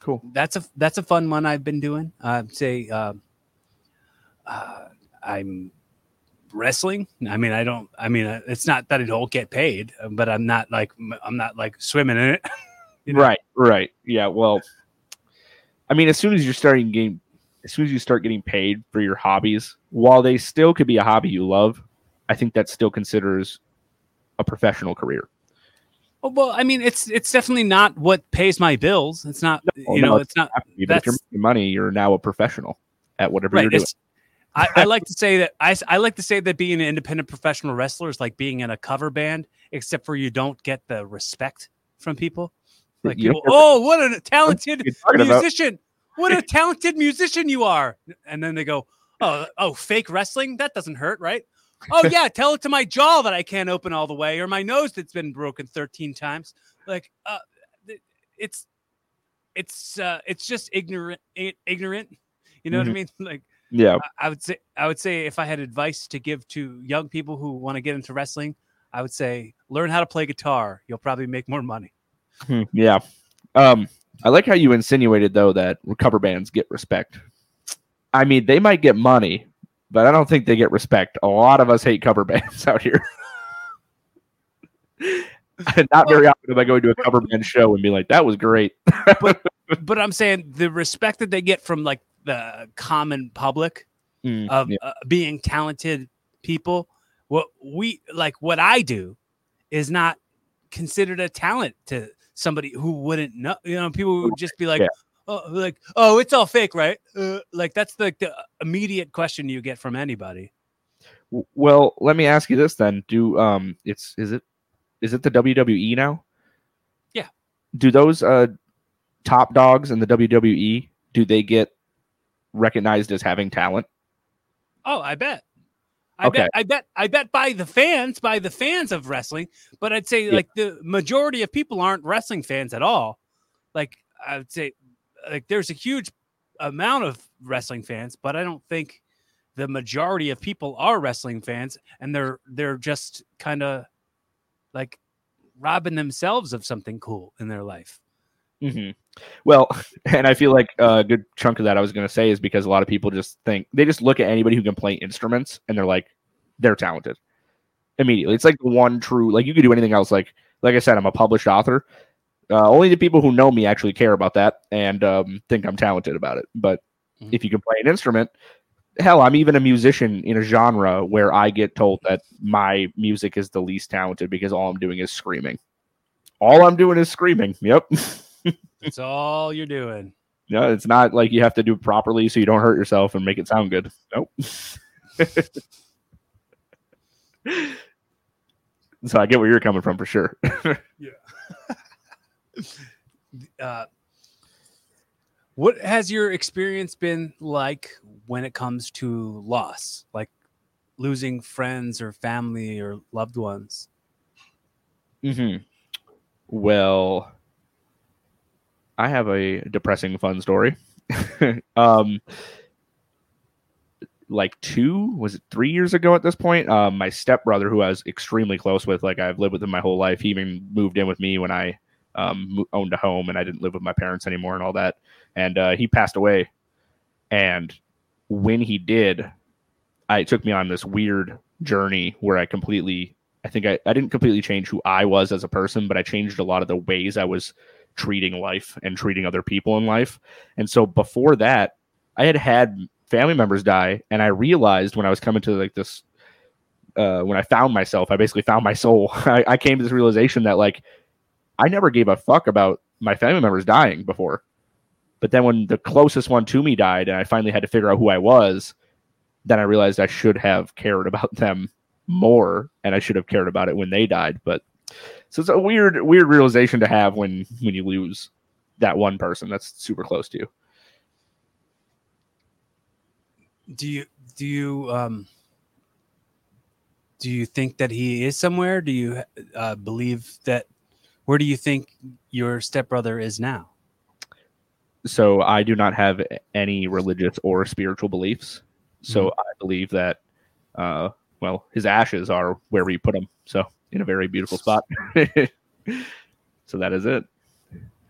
Cool. that's a that's a fun one I've been doing. I'd say uh, uh, I'm wrestling. I mean, I don't. I mean, uh, it's not that I don't get paid, but I'm not like I'm not like swimming in it. [laughs] you know? Right, right. Yeah, well I mean as soon as you're starting getting as soon as you start getting paid for your hobbies, while they still could be a hobby you love, I think that still considers a professional career. Oh, well, I mean, it's it's definitely not what pays my bills. It's not. No, you no, know, it's it's not. To be, if you're That's- making money, you're now a professional at whatever Right. you're doing. I, I like to say that I like to say that being an independent professional wrestler is like being in a cover band, except for you don't get the respect from people. Like You people, oh, what a talented musician! What a talented musician you are! And then they go, oh, oh, fake wrestling that doesn't hurt, right? Oh yeah, [laughs] tell it to my jaw that I can't open all the way, or my nose that's been broken thirteen times. Like, uh, it's it's uh, it's just ignorant, ignorant. You know what I Mhm. mean? [laughs] Like. yeah, I- I would say I would say if I had advice to give to young people who want to get into wrestling, I would say learn how to play guitar. You'll probably make more money. Hmm, yeah. Um, I like how you insinuated though that cover bands get respect. I mean, they might get money, but I don't think they get respect. A lot of us hate cover [laughs] bands out here. [laughs] Not very often am I going to a cover band show and be like, "That was great." [laughs] but I'm saying the respect that they get from like the common public Mm, of yeah. uh, being talented people, what we like what I do is not considered a talent to somebody who wouldn't know. You know, people would just be like, Yeah. "Oh, like oh, it's all fake, right?" Uh, like that's the, the immediate question you get from anybody. Well, let me ask you this then: Do um, it's is it is it the WWE now? Yeah. Do those uh top dogs in the WWE do they get recognized as having talent? Oh, I bet. I Okay. bet. I bet. I bet by the fans, by the fans of wrestling. But I'd say Yeah. like the majority of people aren't wrestling fans at all. Like I would say, like there's a huge amount of wrestling fans, but I don't think the majority of people are wrestling fans, and they're they're just kind of like robbing themselves of something cool in their life. Hmm Well, [laughs] and I feel like a good chunk of that I was going to say is because a lot of people just think they just look at anybody who can play instruments and they're like, they're talented immediately. It's like the one true, like you could do anything else. Like, like I said, I'm a published author. Uh, only the people who know me actually care about that and um, think I'm talented about it. But Mhm. if you can play an instrument, hell, I'm even a musician in a genre where I get told that my music is the least talented because all I'm doing is screaming. All I'm doing is screaming. Yep. [laughs] That's all you're doing. No, it's not like you have to do it properly so you don't hurt yourself and make it sound good. Nope. [laughs] so I get where you're coming from for sure. [laughs] Yeah. [laughs] Uh, what has your experience been like when it comes to loss, like losing friends or family or loved ones? hmm Well, I have a depressing fun story. [laughs] um, like two was it three years ago at this point? Um, my stepbrother, who I was extremely close with, like I've lived with him my whole life, he even moved in with me when I um, owned a home, and I didn't live with my parents anymore, and all that. And uh, he passed away. And when he did, I, it took me on this weird journey where I completely, I think I, I didn't completely change who I was as a person, but I changed a lot of the ways I was treating life and treating other people in life. And so before that, I had had family members die, and I realized when I was coming to like this, uh, when I found myself, I basically found my soul. [laughs] I, I came to this realization that like I never gave a fuck about my family members dying before. But then when the closest one to me died, and I finally had to figure out who I was, then I realized I should have cared [laughs] about them more, and I should have cared about it when they died. But so it's a weird, weird realization to have when when you lose that one person that's super close to you. Do you do you um do you think that he is somewhere? Do you uh, believe that? Where do you think your stepbrother is now? So I do not have any religious or spiritual beliefs. So I believe that, uh, well, his ashes are where we put him. So in a very beautiful spot. [laughs] so that is it.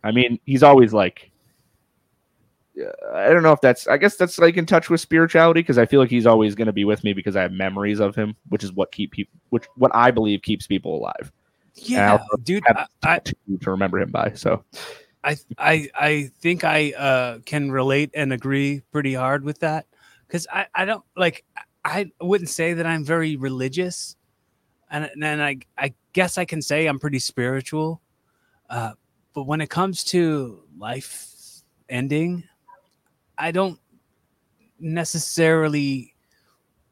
I mean, he's always like, I don't know if that's, I guess that's like in touch with spirituality because I feel like he's always going to be with me because I have memories of him, which is what keep people, which what I believe keeps people alive. Yeah, dude. I, I to, to remember him by. So I I I think I uh, can relate and agree pretty hard with that because I I don't like I wouldn't say that I'm very religious, and then I I guess I can say I'm pretty spiritual, uh, but when it comes to life ending, I don't necessarily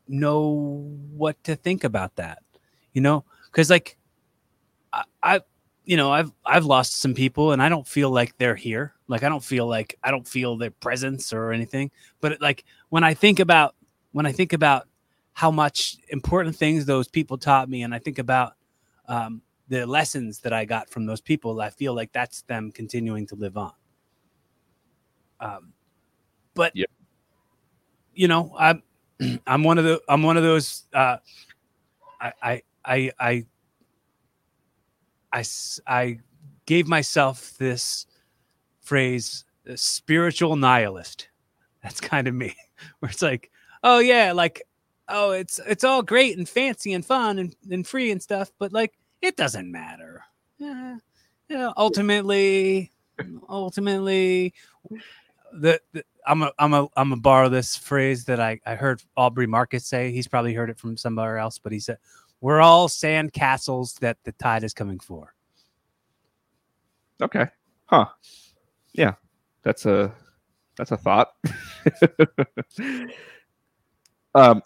know what to think about that, you know, because like I, I you know i've i've lost some people and i don't feel like they're here. Like i don't feel like i don't feel their presence or anything. But like when i think about when i think about how much important things those people taught me and i think about um, the lessons that i got from those people i feel like that's them continuing to live on um, but Yep. you know i'm [clears throat] i'm one of the i'm one of those uh, I, I i i I, I gave myself this phrase, spiritual nihilist. That's kind of me, [laughs] where it's like, oh yeah, like, oh, it's it's all great and fancy and fun and, and free and stuff, but like, it doesn't matter. Yeah, ultimately, ultimately, the, the I'm a I'm a I'm a borrow this phrase that I I heard Aubrey Marcus say. He's probably heard it from somewhere else, but he said, "We're all sand castles that the tide is coming for." Okay. Huh. Yeah. That's a that's a thought. [laughs] um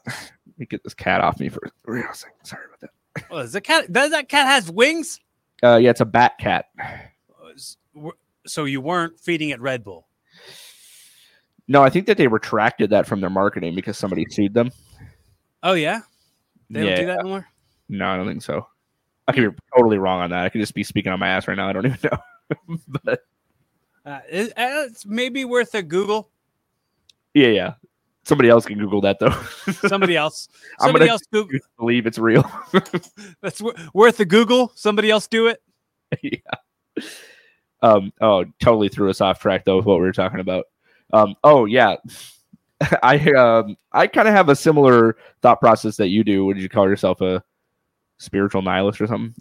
me get this cat off me for a real second. Sorry about that. Oh, is the cat? Does that cat has wings? Uh yeah, it's a bat cat. So you weren't feeding it Red Bull? No, I think that they retracted that from their marketing because somebody sued them. Oh yeah, they yeah. don't do that anymore. No, I don't think so. I could be totally wrong on that. I could just be speaking on my ass right now. I don't [laughs] even know. but Uh, uh, it's maybe worth a Google. yeah, yeah. Somebody else can Google that though. [laughs] Somebody else. Somebody else Google. believe it's real. [laughs] That's wor- worth a Google. Somebody else do it. yeah. Um. Oh, totally threw us off track though with what we were talking about. Um. Oh yeah. [laughs] I um. I kind of have a similar thought process that you do. Would you call yourself a spiritual nihilist or something?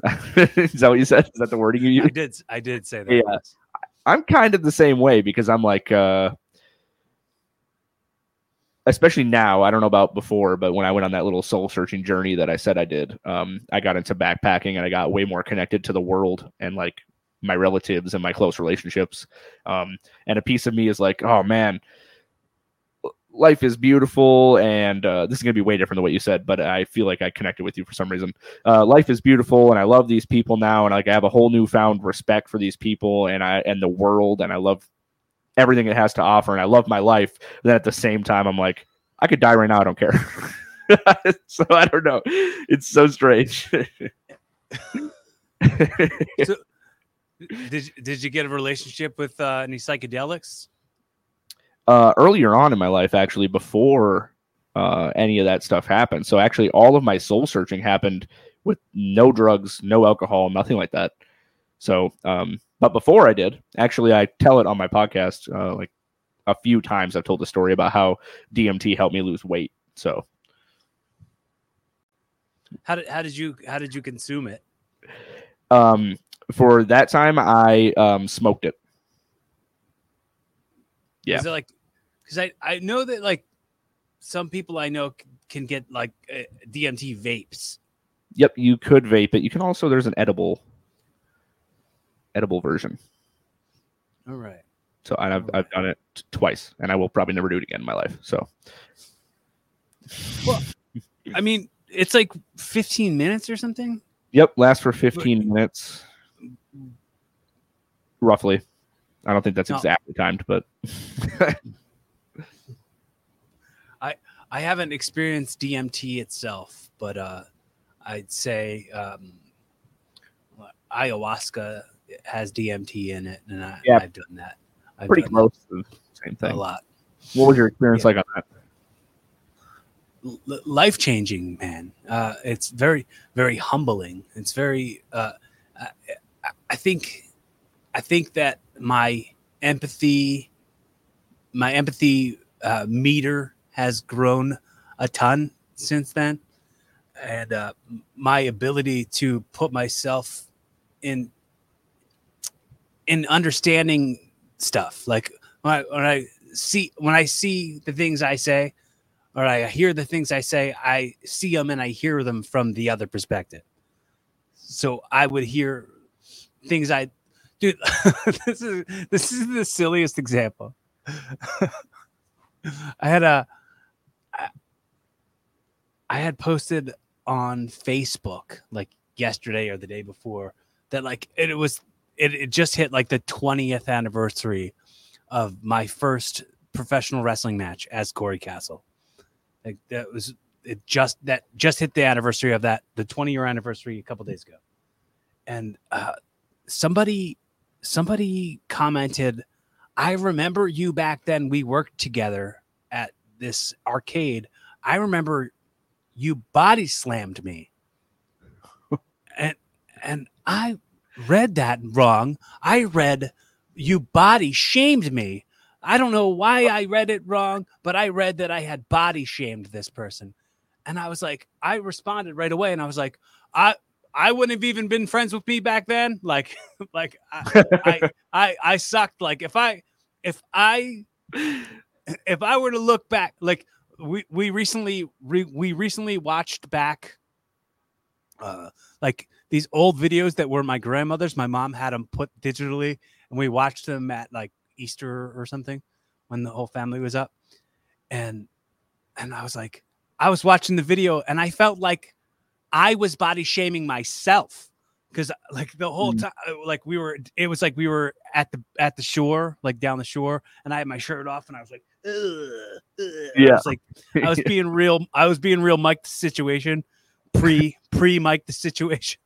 Is that what you said? Is that the wording you used? I did. I did say that. Yeah. I'm kind of the same way because I'm like, uh, especially now. I don't know about before, but when I went on that little soul searching journey that I said I did, um, I got into backpacking and I got way more connected to the world and like my relatives and my close relationships. Um, and a piece of me is like, oh man, life is beautiful. And uh, this is going to be way different than what you said, but I feel like I connected with you for some reason. Uh, life is beautiful and I love these people now. And like I have a whole newfound respect for these people and I, and the world. And I love everything it has to offer. And I love my life. But then at the same time, I'm like, I could die right now. I don't care. [laughs] so I don't know. It's so strange. [laughs] so, Did you- Did you get a relationship with uh, any psychedelics? uh, earlier on in my life, actually, before uh, any of that stuff happened. So actually, all of my soul searching happened with no drugs, no alcohol, nothing like that. So, um, but before I did, actually, I tell it on my podcast uh, like a few times. I've told the story about how DMT helped me lose weight. So, how did how did you how did you consume it? Um, for that time, I um, smoked it. Yeah. Is it like because I I know that like some people I know c- can get like uh, DMT vapes. Yep, you could vape it. You can also there's an edible edible version. All right. So and I've I've done it twice, and I will probably never do it again in my life. So Well, I mean, it's like 15 minutes or something. yep, lasts for 15 minutes, roughly. I don't think that's No. exactly timed, but [laughs] I haven't experienced DMT itself, but uh, I'd say um, ayahuasca has DMT in it, and I, Yeah. I've done that. I've pretty done close to the same thing. a lot. What was your experience Yeah. like on that? life changing, man. Uh, it's very, very humbling. It's very. Uh, I, I- I think, I think that my empathy, my empathy uh, meter has grown a ton since then, and uh, my ability to put myself in in understanding stuff like when I, when I see when I see the things I say or I hear the things I say, I see them and I hear them from the other perspective. So I would hear things I, dude. [laughs] this is this is the silliest example. [laughs] I had a, I- had posted on Facebook like yesterday or the day before that like it was it, it just hit like the 20th anniversary of my first professional wrestling match as Corey Castle. Like that was it just that just hit the anniversary of that the 20 year anniversary a couple days ago. And uh somebody somebody commented, I remember you back then we worked together at this arcade. I remember you body slammed me. [laughs] and and I read that wrong. I read you body shamed me. I don't know why I read it wrong, but I read that I had body shamed this person. And I was like, I responded right away and I was like, I I wouldn't have even been friends with me back then. [laughs] Like, like I I, [laughs] I I sucked. Like if I if I if I were to look back, like we we recently re, we recently watched back uh like these old videos that were my grandmother's. My mom had them put digitally and we watched them at like Easter or something when the whole family was up. And and I was like, I was watching the video and I felt like I was body shaming myself because like the whole Mm. time like we were it was like we were at the at the shore like down the shore and I had my shirt off and I was like Ugh, ugh. And I Yeah. was like I was being real I was being real Mike the situation pre pre Mike the situation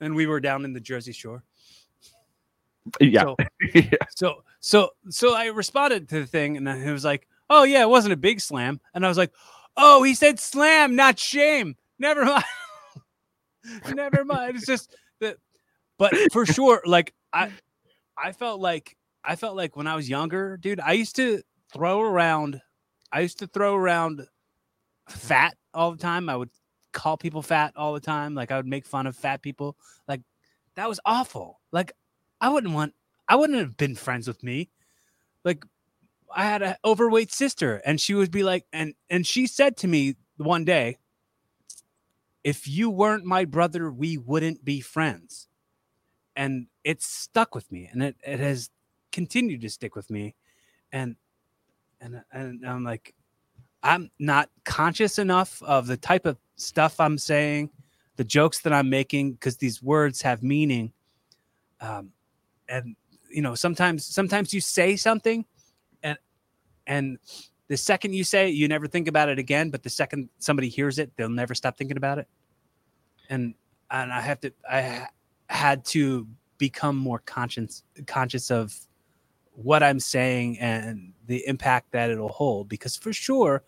and we were down in the Jersey Shore yeah. so [laughs] yeah. so so so I responded to the thing, and it was like, "Oh yeah, it wasn't a big slam." And I was like, "Oh, he said slam, not shame. Never mind. [laughs] Never mind. It's just that." But for sure, like I, I felt like I felt like when I was younger, dude. I used to throw around. I used to throw around fat all the time. I would call people fat all the time. Like I would make fun of fat people. Like that was awful. Like I wouldn't want I wouldn't have been friends with me. Like I had an overweight sister and she would be like and and she said to me one day if you weren't my brother we wouldn't be friends. And it stuck with me and it, it has continued to stick with me and and and I'm like I'm not conscious enough of the type of stuff I'm saying, the jokes that I'm making because these words have meaning. Um and you know sometimes sometimes you say something and and the second you say it you never think about it again but the second somebody hears it they'll never stop thinking about it and and i have to i ha- had to become more conscious conscious of what i'm saying and the impact that it'll hold because for sure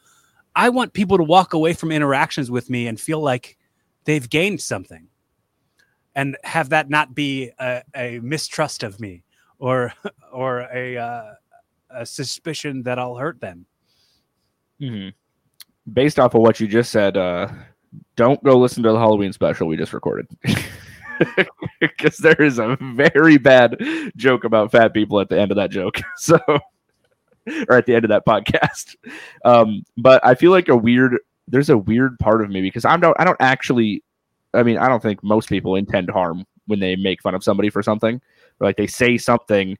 i want people to walk away from interactions with me and feel like they've gained something and have that not be a, a mistrust of me or [laughs] or a uh, a suspicion that I'll hurt them. Mm-hmm. Based off of what you just said, uh, don't go listen to the Halloween special we just recorded. [laughs] Because there is a very bad joke about fat people at the end of that joke. [laughs] So, [laughs] or at the end of that podcast. Um, but I feel like a weird, there's a weird part of me because I'm don't, I don't actually, I mean, I don't think most people intend harm when they make fun of somebody for something. Or like they say something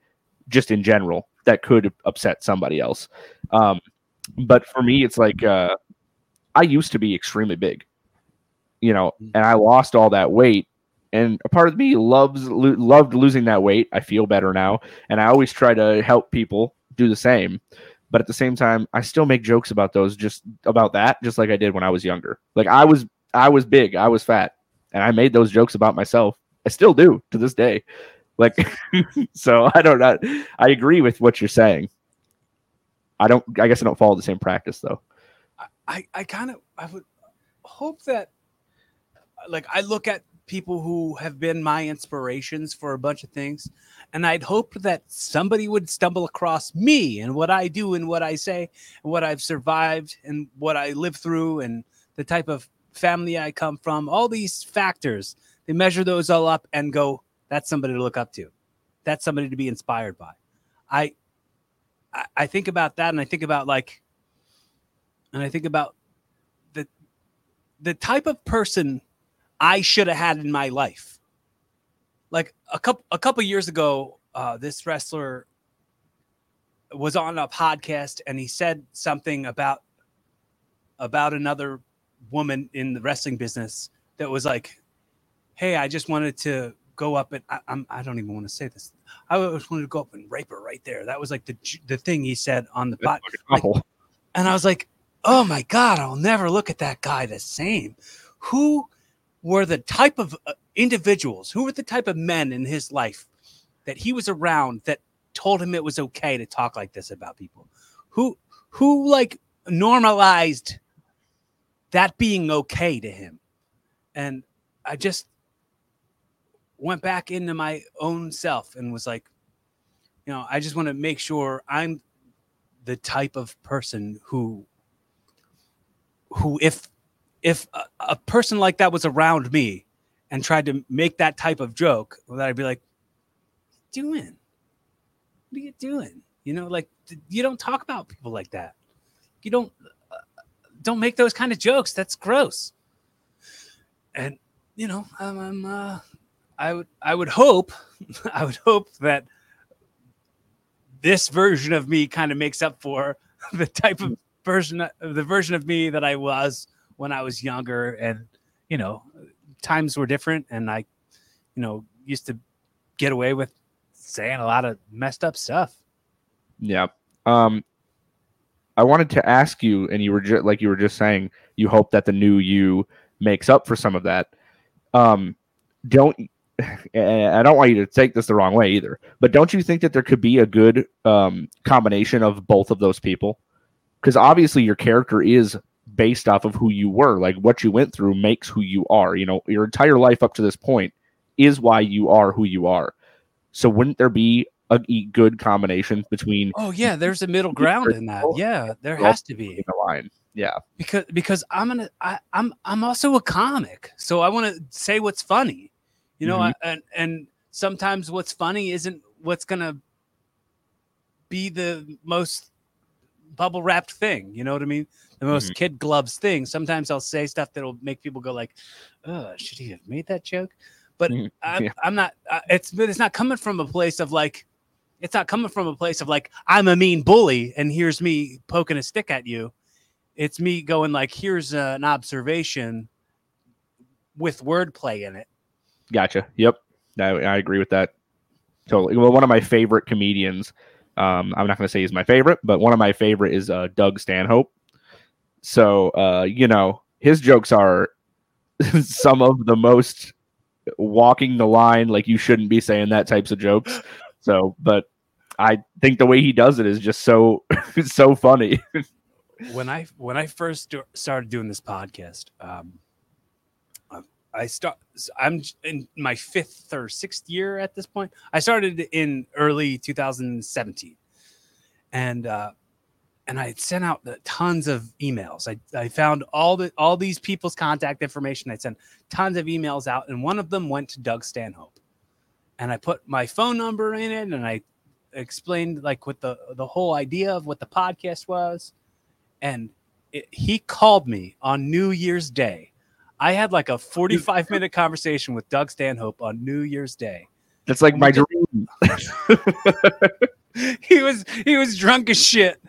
just in general that could upset somebody else. Um, but for me, it's like uh, I used to be extremely big, you know, Mm. and I lost all that weight. And a part of me loves lo- loved losing that weight. I feel better now, and I always try to help people do the same. But at the same time, I still make jokes about those, just about that, just like I did when I was younger. Like I was, I was big, I was fat, and I made those jokes about myself. I still do to this day. Like, [laughs] so I don't know. I agree with what you're saying. I don't. I guess I don't follow the same practice though. I, I kind of I would hope that like I look at people who have been my inspirations for a bunch of things and I'd hope that somebody would stumble across me and what I do and what I say and what I've survived and what I live through and the type of family I come from. All these factors they measure those all up and go that's somebody to look up to. That's somebody to be inspired by. I, I think about that and I think about like and I think about the the type of person I should have had in my life. Like a couple a couple years ago, uh, this wrestler was on a podcast and he said something about about another woman in the wrestling business that was like, "Hey, I just wanted to go up and I, I'm I don't even want to say this. I just wanted to go up and rape her right there." That was like the the thing he said on the pod. Like, and I was like, oh my God, I'll never look at that guy the same. Who were the type of uh, individuals, who were the type of men in his life that he was around that told him it was okay to talk like this about people? Who, who like normalized that being okay to him? And I just went back into my own self and was like, you know, I just want to make sure I'm the type of person who who if if a, a person like that was around me and tried to make that type of joke that i'd be like doing? What are you doing? You know like you don't talk about people like that. You don't uh, don't make those kind of jokes. That's gross. And you know i'm, I'm uh i would i would hope [laughs] i would hope that this version of me kind of makes up for [laughs] the type of version the version of me that I was when I was younger and you know times were different and I you know used to get away with saying a lot of messed up stuff. Yeah. Um, I wanted to ask you, and you were just like you were just saying, you hope that the new you makes up for some of that. Um, don't [laughs] I don't want you to take this the wrong way either, but don't you think that there could be a good um, combination of both of those people? Because obviously your character is based off of who you were, like what you went through makes who you are. You know, your entire life up to this point is why you are who you are. So wouldn't there be a good combination between Oh yeah, there's a middle ground in that. Yeah, there has to be. the line? Yeah. because because I'm gonna I, I'm I'm also a comic, so I want to say what's funny, you know, Mhm. I, and and sometimes what's funny isn't what's gonna be the most bubble wrapped thing. You know what I mean? The most kid gloves thing. Sometimes I'll say stuff that'll make people go like, "Oh, should he have made that joke?" But Mhm. I'm, Yeah. I'm not. Uh, it's but it's not coming from a place of like. It's not coming from a place of like I'm a mean bully and here's me poking a stick at you it's me going like here's uh, an observation with wordplay in it Gotcha. Yep. I, I agree with that. Totally. Well, one of my favorite comedians, um, I'm not going to say he's my favorite, but one of my favorite is uh, Doug Stanhope. So, uh, you know, his jokes are [laughs] some of the most walking the line, like you shouldn't be saying that types of jokes. So, but I think the way he does it is just so, [laughs] so funny. when i when i first started doing this podcast um, I start. I'm in my fifth or sixth year at this point. I started in early 2017, and uh, and I sent out tons of emails. I, I found all the all these people's contact information. I sent tons of emails out, and one of them went to Doug Stanhope, and I put my phone number in it, and I explained like what the the whole idea of what the podcast was, and it, he called me on New Year's Day I had like a 45 minute conversation with Doug Stanhope on New Year's Day. That's like my dream. [laughs] he was he was drunk as shit.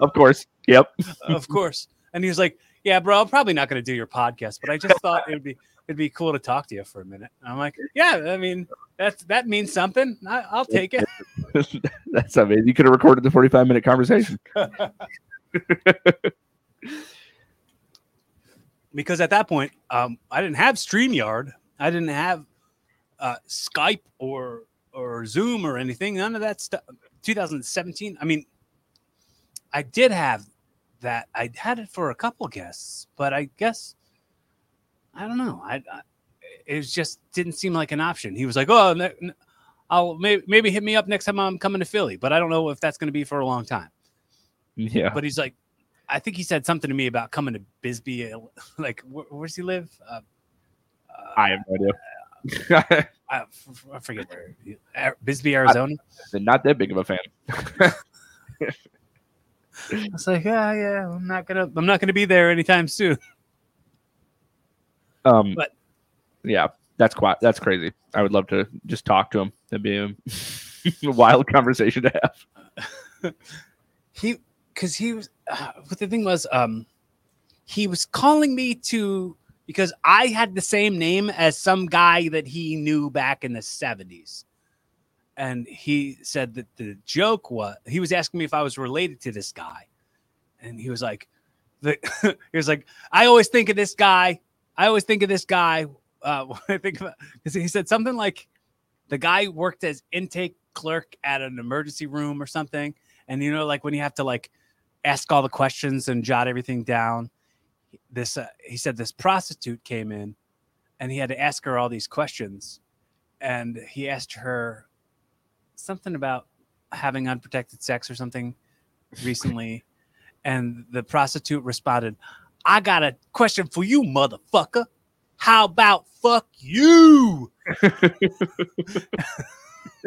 Of course. Yep. of course. And he was like, "Yeah, bro, I'm probably not going to do your podcast, but I just thought it'd be it'd be cool to talk to you for a minute." And I'm like, "Yeah, I mean, that's that means something. I, will take it." [laughs] that's amazing. You could have recorded the 45 minute conversation [laughs] because at that point, um, I didn't have StreamYard. I didn't have uh, Skype or or Zoom or anything. None of that stuff. 2017. I mean, I did have that. I had it for a couple guests, but I guess I don't know. I, I it just didn't seem like an option. He was like, "Oh, I'll maybe, maybe hit me up next time I'm coming to Philly," but I don't know if that's going to be for a long time. Yeah. But he's like, I think he said something to me about coming to Bisbee. [laughs] Like, where, where does he live? Uh, I have no idea. [laughs] I, I forget where. Bisbee, Arizona. I'm not that big of a fan. [laughs] I was like, yeah, yeah, I'm not gonna, I'm not gonna be there anytime soon. Um, but yeah, that's quite, that's crazy. I would love to just talk to him. That'd be a, a wild conversation to have. he because he was uh, what the thing was um he was calling me to because I had the same name as some guy that he knew back in the 70s. And he said that the joke was he was asking me if I was related to this guy. And he was like, the, [laughs] he was like, I always think of this guy. I always think of this guy. Uh, [laughs] I think because he said something like the guy worked as intake clerk at an emergency room or something. And you know, like when you have to like ask all the questions and jot everything down. This uh, he said this prostitute came in, and he had to ask her all these questions, and he asked her something about having unprotected sex or something recently, and the prostitute responded, "I got a question for you, motherfucker. How about fuck you?" [laughs]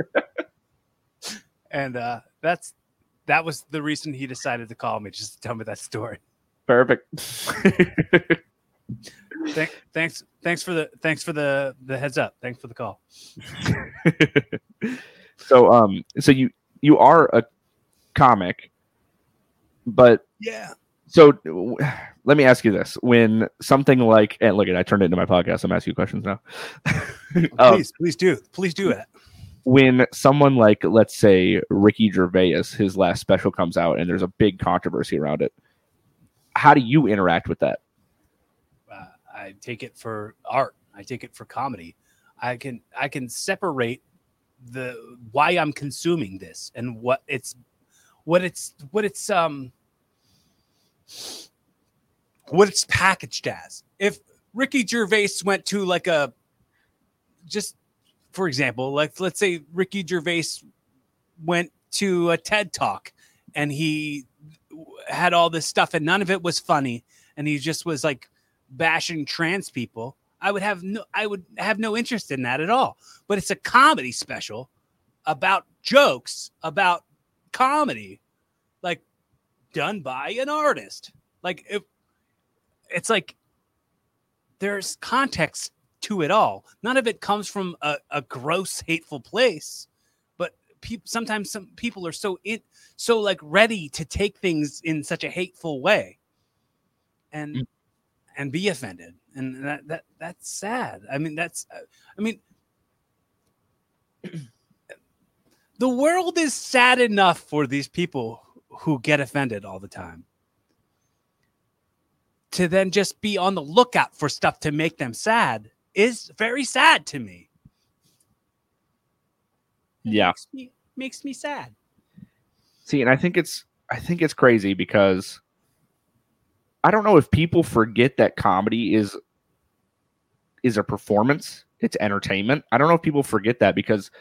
[laughs] and uh, that's that was the reason he decided to call me just to tell me that story. Perfect. Thank, thanks, thanks for the thanks for the the heads up. Thanks for the call. [laughs] so, um, so you you are a comic, but yeah. So let me ask you this: When something like and look at I turned it into my podcast. I'm asking you questions now. [laughs] um, please, please do, please do it when someone like let's say Ricky Gervais, his last special comes out and there's a big controversy around it, how do you interact with that? Uh, I take it for art. I take it for comedy. I can I can separate the why I'm consuming this and what it's what it's what it's um what it's packaged as. If Ricky Gervais went to like a just for example, like let's say Ricky Gervais went to a TED talk and he had all this stuff and none of it was funny and he just was like bashing trans people. I would have no I would have no interest in that at all. But it's a comedy special about jokes about comedy like done by an artist. Like if it's like there's context to it all. None of it comes from a, a gross, hateful place. But pe- sometimes some people are so in, so like ready to take things in such a hateful way, and mm. and be offended, and that that that's sad. I mean, that's uh, I mean. [clears throat] the world is sad enough for these people who get offended all the time to then just be on the lookout for stuff to make them sad is very sad to me. It yeah. Makes me, makes me sad. See, and I think it's I think it's crazy because I don't know if people forget that comedy is is a performance. It's entertainment. I don't know if people forget that because,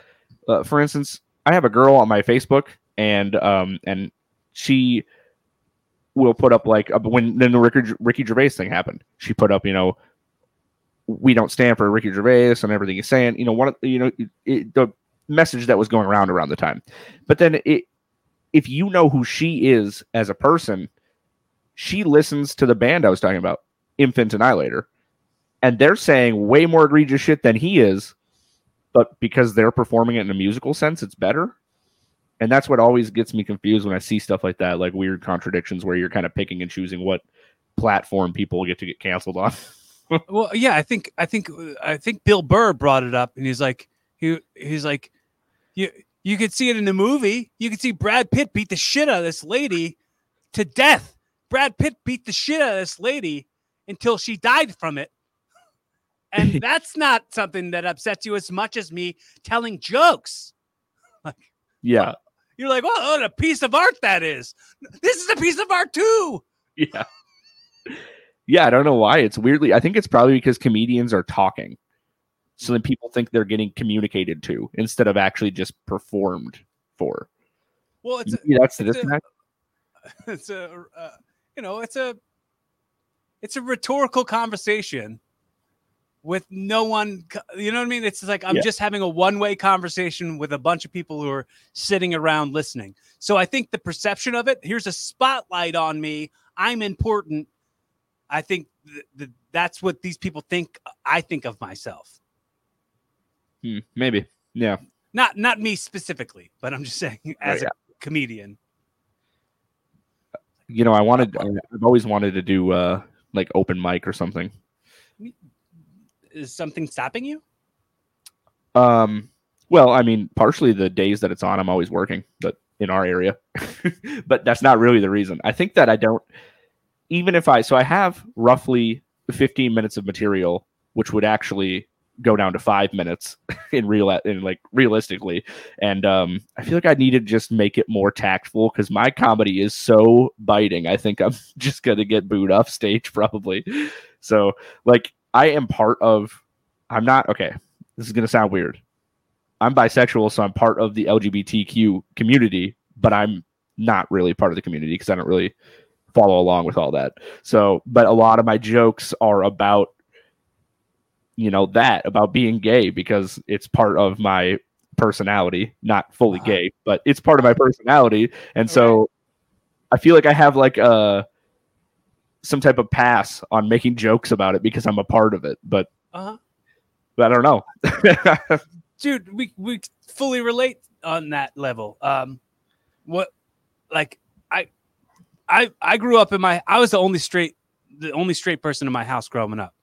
uh, for instance, I have a girl on my Facebook, and um, and she will put up like when then the Ricky, Ricky Gervais thing happened. She put up, you know, we don't stand for Ricky Gervais and everything he's saying. You know, one, you know, it, the message that was going around around the time. But then it, if you know who she is as a person, she listens to the band I was talking about, Infant Annihilator, and they're saying way more egregious shit than he is, but because they're performing it in a musical sense, it's better. And that's what always gets me confused when I see stuff like that, like weird contradictions where you're kind of picking and choosing what platform people get to get canceled on. [laughs] well, yeah, I think I think I think Bill Burr brought it up, and he's like he he's like you you could see it in the movie. You could see Brad Pitt beat the shit out of this lady to death. Brad Pitt beat the shit out of this lady until she died from it. And [laughs] that's not something that upsets you as much as me telling jokes. [laughs] Like, yeah. You're like, oh, what a piece of art that is. This is a piece of art too. Yeah. Yeah, I don't know why. It's weirdly, I think it's probably because comedians are talking. So then people think they're getting communicated to instead of actually just performed for. Well, it's a, that's the disconnect. A, [laughs] it's a, uh, you know, it's a, it's a rhetorical conversation with no one you know what i mean it's like i'm yeah. just having a one-way conversation with a bunch of people who are sitting around listening so i think the perception of it here's a spotlight on me i'm important i think th- th- that's what these people think i think of myself hmm, maybe yeah not not me specifically but i'm just saying as yeah. a comedian you know i wanted i've always wanted to do uh like open mic or something is something stopping you? Um, well, I mean, partially the days that it's on, I'm always working, but in our area, [laughs] but that's not really the reason. I think that I don't, even if I, so I have roughly 15 minutes of material, which would actually go down to five minutes [laughs] in real, in like realistically. And um, I feel like I need to just make it more tactful because my comedy is so biting. I think I'm [laughs] just gonna get booed off stage probably. So like I am part of. I'm not okay. This is gonna sound weird. I'm bisexual, so I'm part of the LGBTQ community, but I'm not really part of the community because I don't really follow along with all that. So, but a lot of my jokes are about, you know, that about being gay because it's part of my personality, not fully uh-huh. gay, but it's part of my personality. And so I feel like I have like a some type of pass on making jokes about it because I'm a part of it. But, uh-huh. but I don't know. [laughs] Dude, we we fully relate on that level. Um, what like I I grew up in my I was the only straight the only straight person in my house growing up.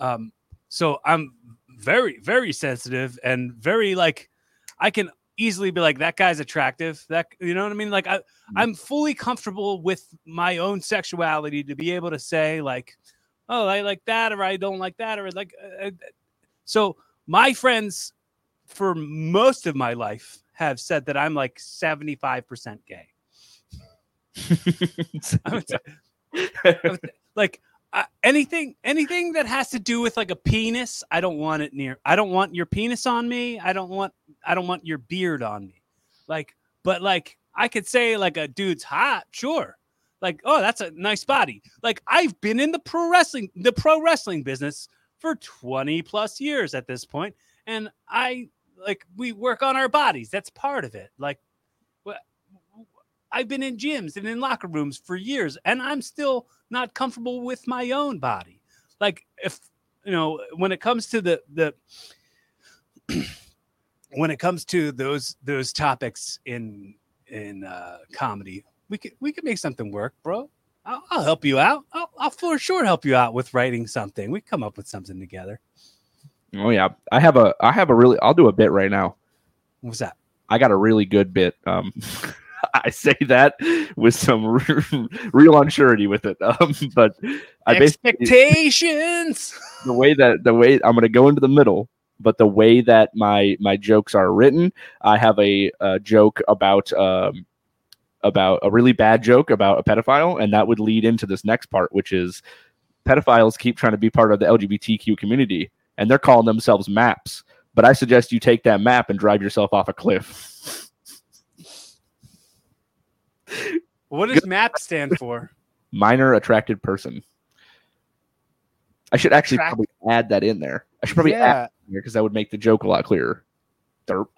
Um, so I'm very very sensitive and very like I can easily be like that guy's attractive that you know what i mean like i mm-hmm. i'm fully comfortable with my own sexuality to be able to say like oh i like that or i don't like that or like uh, uh so my friends for most of my life have said that i'm like 75% gay [laughs] like uh, anything anything that has to do with like a penis i don't want it near i don't want your penis on me. I don't want i don't want your beard on me. Like but like i could say like a dude's hot sure. Like oh that's a nice body. Like i've been in the pro wrestling the pro wrestling business for 20 plus years at this point and i like we work on our bodies. That's part of it. Like I've been in gyms and in locker rooms for years, and I'm still not comfortable with my own body. Like if you know, when it comes to the the [clears throat] when it comes to those those topics in in uh, comedy, we could we could make something work, bro. I'll, I'll help you out. I'll, I'll for sure help you out with writing something. We come up with something together. Oh yeah, I have a I have a really I'll do a bit right now. What's that? I got a really good bit. Um, [laughs] [laughs] I say that with some [laughs] real unsurety with it. Um, but I expectations. The way that the way I'm going to go into the middle, but the way that my my jokes are written, I have a, a joke about um, about a really bad joke about a pedophile, and that would lead into this next part, which is pedophiles keep trying to be part of the LGBTQ community, and they're calling themselves maps. But I suggest you take that map and drive yourself off a cliff. [laughs] What does MAP stand for? Minor attracted person. I should actually Attract- probably add that in there. I should probably add yeah, it in because that would make the joke a lot clearer. Derp.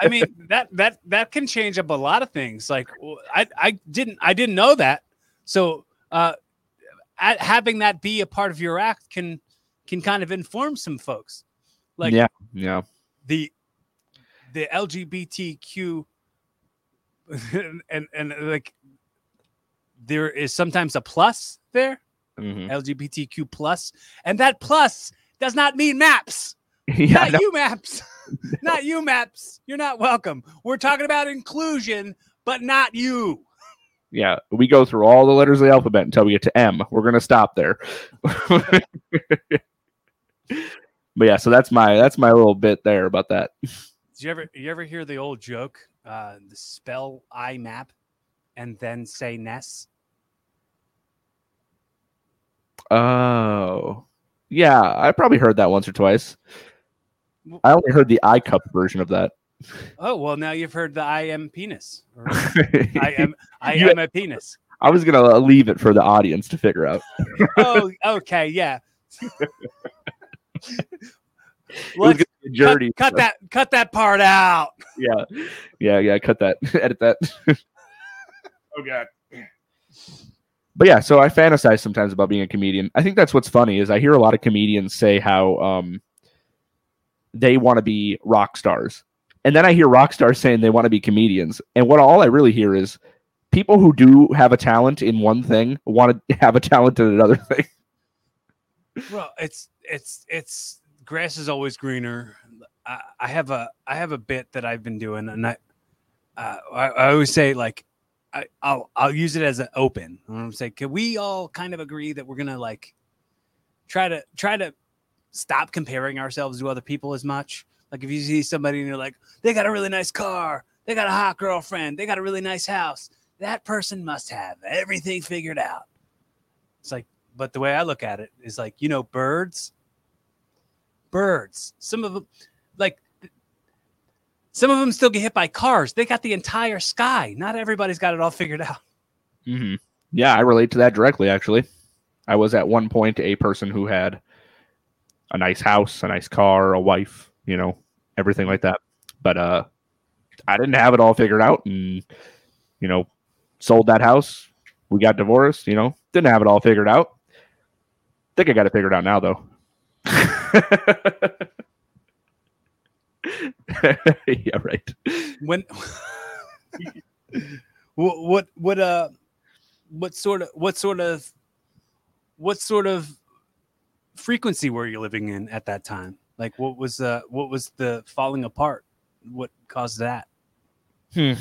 I mean that that that can change up a lot of things. Like w- I I didn't I didn't know that. So uh, at, having that be a part of your act can can kind of inform some folks. Like yeah, yeah. the the LGBTQ [laughs] and, and like there is sometimes a plus there Mhm. LGBTQ plus and that plus does not mean maps [laughs] yeah, not know. you maps [laughs] not you maps you're not welcome we're talking about inclusion but not you yeah. We go through all the letters of the alphabet until we get to M. We're gonna stop there. but yeah, so that's my that's my little bit there about that. did you ever you ever hear the old joke uh the spell i map and then say ness Oh, yeah. I probably heard that once or twice. I only heard the I cup version of that. oh well now you've heard the i am penis [laughs] i am i am a penis I was gonna leave it for the audience to figure out. oh okay yeah [laughs] [laughs] Let's gonna be dirty. cut, cut that cut that part out Yeah, yeah, yeah. Cut that. [laughs] Edit that. oh god. But yeah, so I fantasize sometimes about being a comedian. I think that's what's funny is I hear a lot of comedians say how um they want to be rock stars. And then I hear rock stars saying they want to be comedians. And what all I really hear is people who do have a talent in one thing want to [laughs] have a talent in another [laughs] thing. Well, it's it's it's grass is always greener. I, I have a I have a bit that I've been doing, and I uh, I, I always say like I, I'll I'll use it as an open. I'm say, can we all kind of agree that we're gonna like try to try to stop comparing ourselves to other people as much? Like if you see somebody and you're like, they got a really nice car, they got a hot girlfriend, they got a really nice house. That person must have everything figured out. It's like, but the way I look at it is like, you know, birds, birds, some of them, like, some of them still get hit by cars. They got the entire sky. Not everybody's got it all figured out. Mm-hmm. Yeah, I relate to that directly. Actually, I was at one point a person who had a nice house, a nice car, a wife, you know, everything like that. But uh, I didn't have it all figured out, and you know, sold that house. We got divorced. You know, didn't have it all figured out. Think I got it figured out now, though. [laughs] [laughs] yeah, right. When, [laughs] what, what, what, uh, what sort of, what sort of, what sort of frequency were you living in at that time? Like, what was, uh, what was the falling apart? What caused that? Hmm.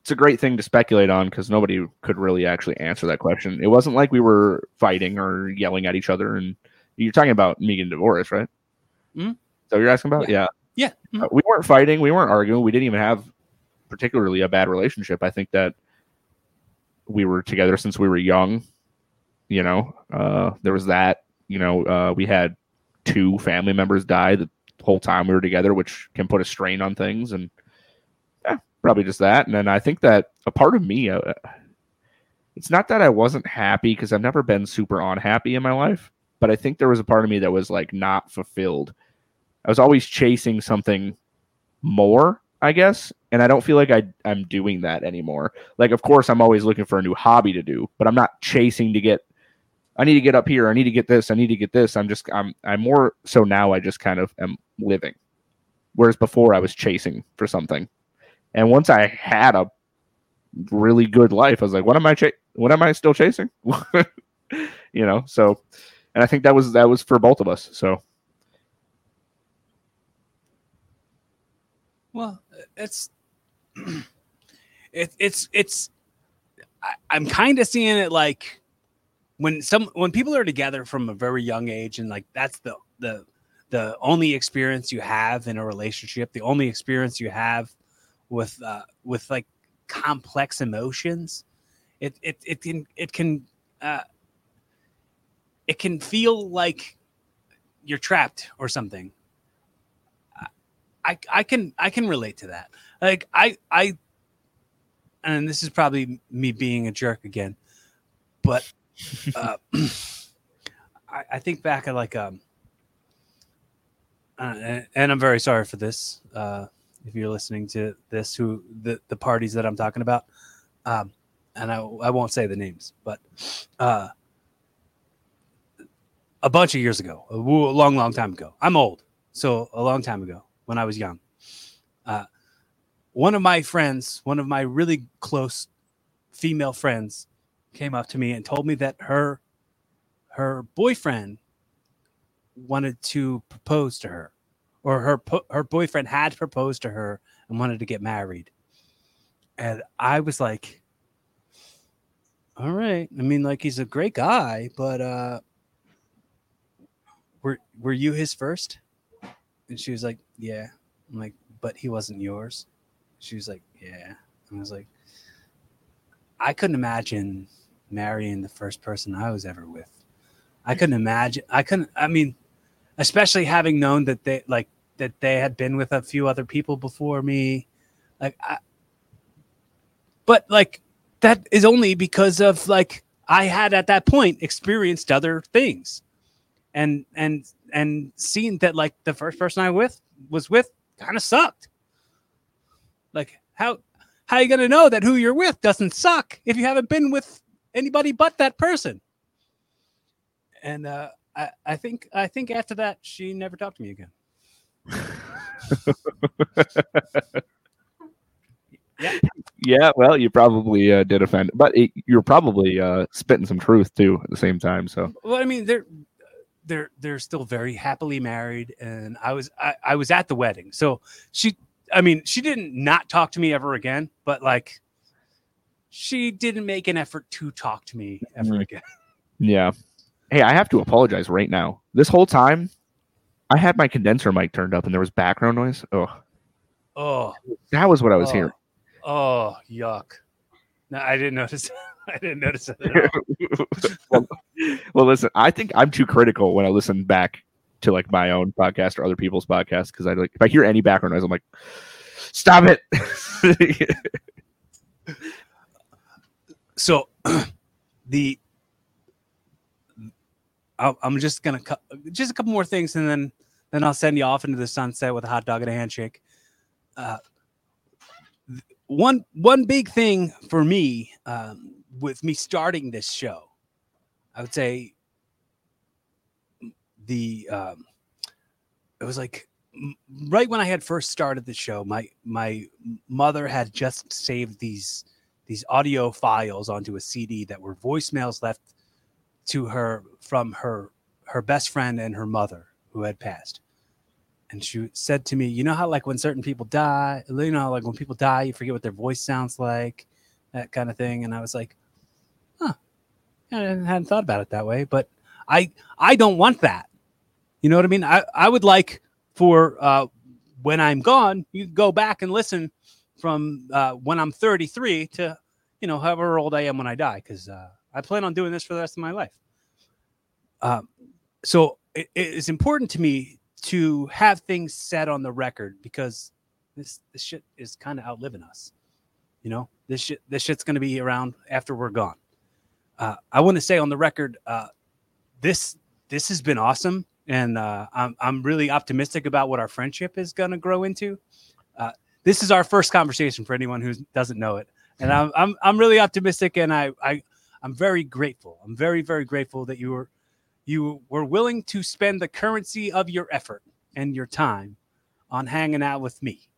It's a great thing to speculate on because nobody could really actually answer that question. It wasn't like we were fighting or yelling at each other. And you're talking about me getting divorced, right? Mhm. So you're asking about? Yeah. Yeah. Mhm. Uh, we weren't fighting. We weren't arguing. We didn't even have particularly a bad relationship. I think that we were together since we were young. You know, uh, there was that. You know, uh, we had two family members die the whole time we were together, which can put a strain on things. And yeah, probably just that. And then I think that a part of me, uh, it's not that I wasn't happy because I've never been super unhappy in my life, but I think there was a part of me that was like not fulfilled. I was always chasing something more, I guess, and I don't feel like I I'm doing that anymore. Like, of course, I'm always looking for a new hobby to do, but I'm not chasing to get. I need to get up here. I need to get this. I need to get this. I'm just I'm I'm more so now. I just kind of am living, whereas before I was chasing for something, and once I had a really good life, I was like, what am I What am I still chasing? [laughs] you know. So, and I think that was that was for both of us. So Well, it's it, it's it's I, I'm kind of seeing it like when some when people are together from a very young age and like that's the the the only experience you have in a relationship, the only experience you have with uh with like complex emotions. It it it can it can uh it can feel like you're trapped or something. I I can I can relate to that. Like I I and this is probably me being a jerk again, but uh, [laughs] [clears throat] I, I think back at like um uh, and I'm very sorry for this. Uh, if you're listening to this, who the, the parties that I'm talking about, um, and I, I won't say the names, but uh, a bunch of years ago, a long, long time ago. I'm old, so a long time ago when I was young. Uh, one of my friends, one of my really close female friends, came up to me and told me that her her boyfriend wanted to propose to her, or her her boyfriend had proposed to her and wanted to get married. And I was like, "All right. I mean, like he's a great guy, but uh, were were you his first? And she was like, "Yeah." I'm like, "But he wasn't yours." She was like, "Yeah." And I was like, "I couldn't imagine marrying the first person I was ever with." I couldn't imagine. I couldn't. I mean, especially having known that they like that they had been with a few other people before me like I, but like that is only because of like i had at that point experienced other things and and and seen that like the first person i with was with kind of sucked like how how are you going to know that who you're with doesn't suck if you haven't been with anybody but that person and uh I, I think I think after that she never talked to me again. yeah. [laughs] Yeah, well, you probably uh, did offend, but it, you're probably uh, spitting some truth too at the same time. So, well, I mean, they're they're they're still very happily married, and I was I, I was at the wedding, so she, I mean, she didn't not talk to me ever again, but like, she didn't make an effort to talk to me ever mm. again. Yeah, Hey, I have to apologize right now. This whole time, I had my condenser mic turned up and there was background noise. Oh, oh, that was what I was oh. hearing. Oh, yuck! No, I didn't [laughs] notice. [laughs] I didn't notice that. [laughs] well, well, listen, I think I'm too critical when I listen back to like my own podcast or other people's podcasts because I like if I hear any background noise, I'm like, stop it. [laughs] so, [clears throat] the I'm just gonna cut just a couple more things, and then then I'll send you off into the sunset with a hot dog and a handshake. Uh, one one big thing for me um, with me starting this show, I would say the um, it was like right when I had first started the show, my my mother had just saved these these audio files onto a CD that were voicemails left to her from her her best friend and her mother who had passed. And she said to me, "You know how like when certain people die, you know, like when people die, you forget what their voice sounds like, that kind of thing." And I was like, "Huh, I hadn't thought about it that way." But I I don't want that. You know what I mean? I I would like for uh, when I'm gone, you go back and listen from uh, when I'm 33 to you know however old I am when I die, because uh, I plan on doing this for the rest of my life. Um, so it, it's important to me to have things set on the record because this this shit is kind of outliving us. You know, this shit this shit's to be around after we're gone. Uh, I want to say on the record, uh, this this has been awesome, and uh, I'm I'm really optimistic about what our friendship is to grow into. Uh, this is our first conversation for anyone who doesn't know it, and I'm I'm I'm really optimistic, and I I I'm very grateful. I'm very very grateful that you were you were willing to spend the currency of your effort and your time on hanging out with me.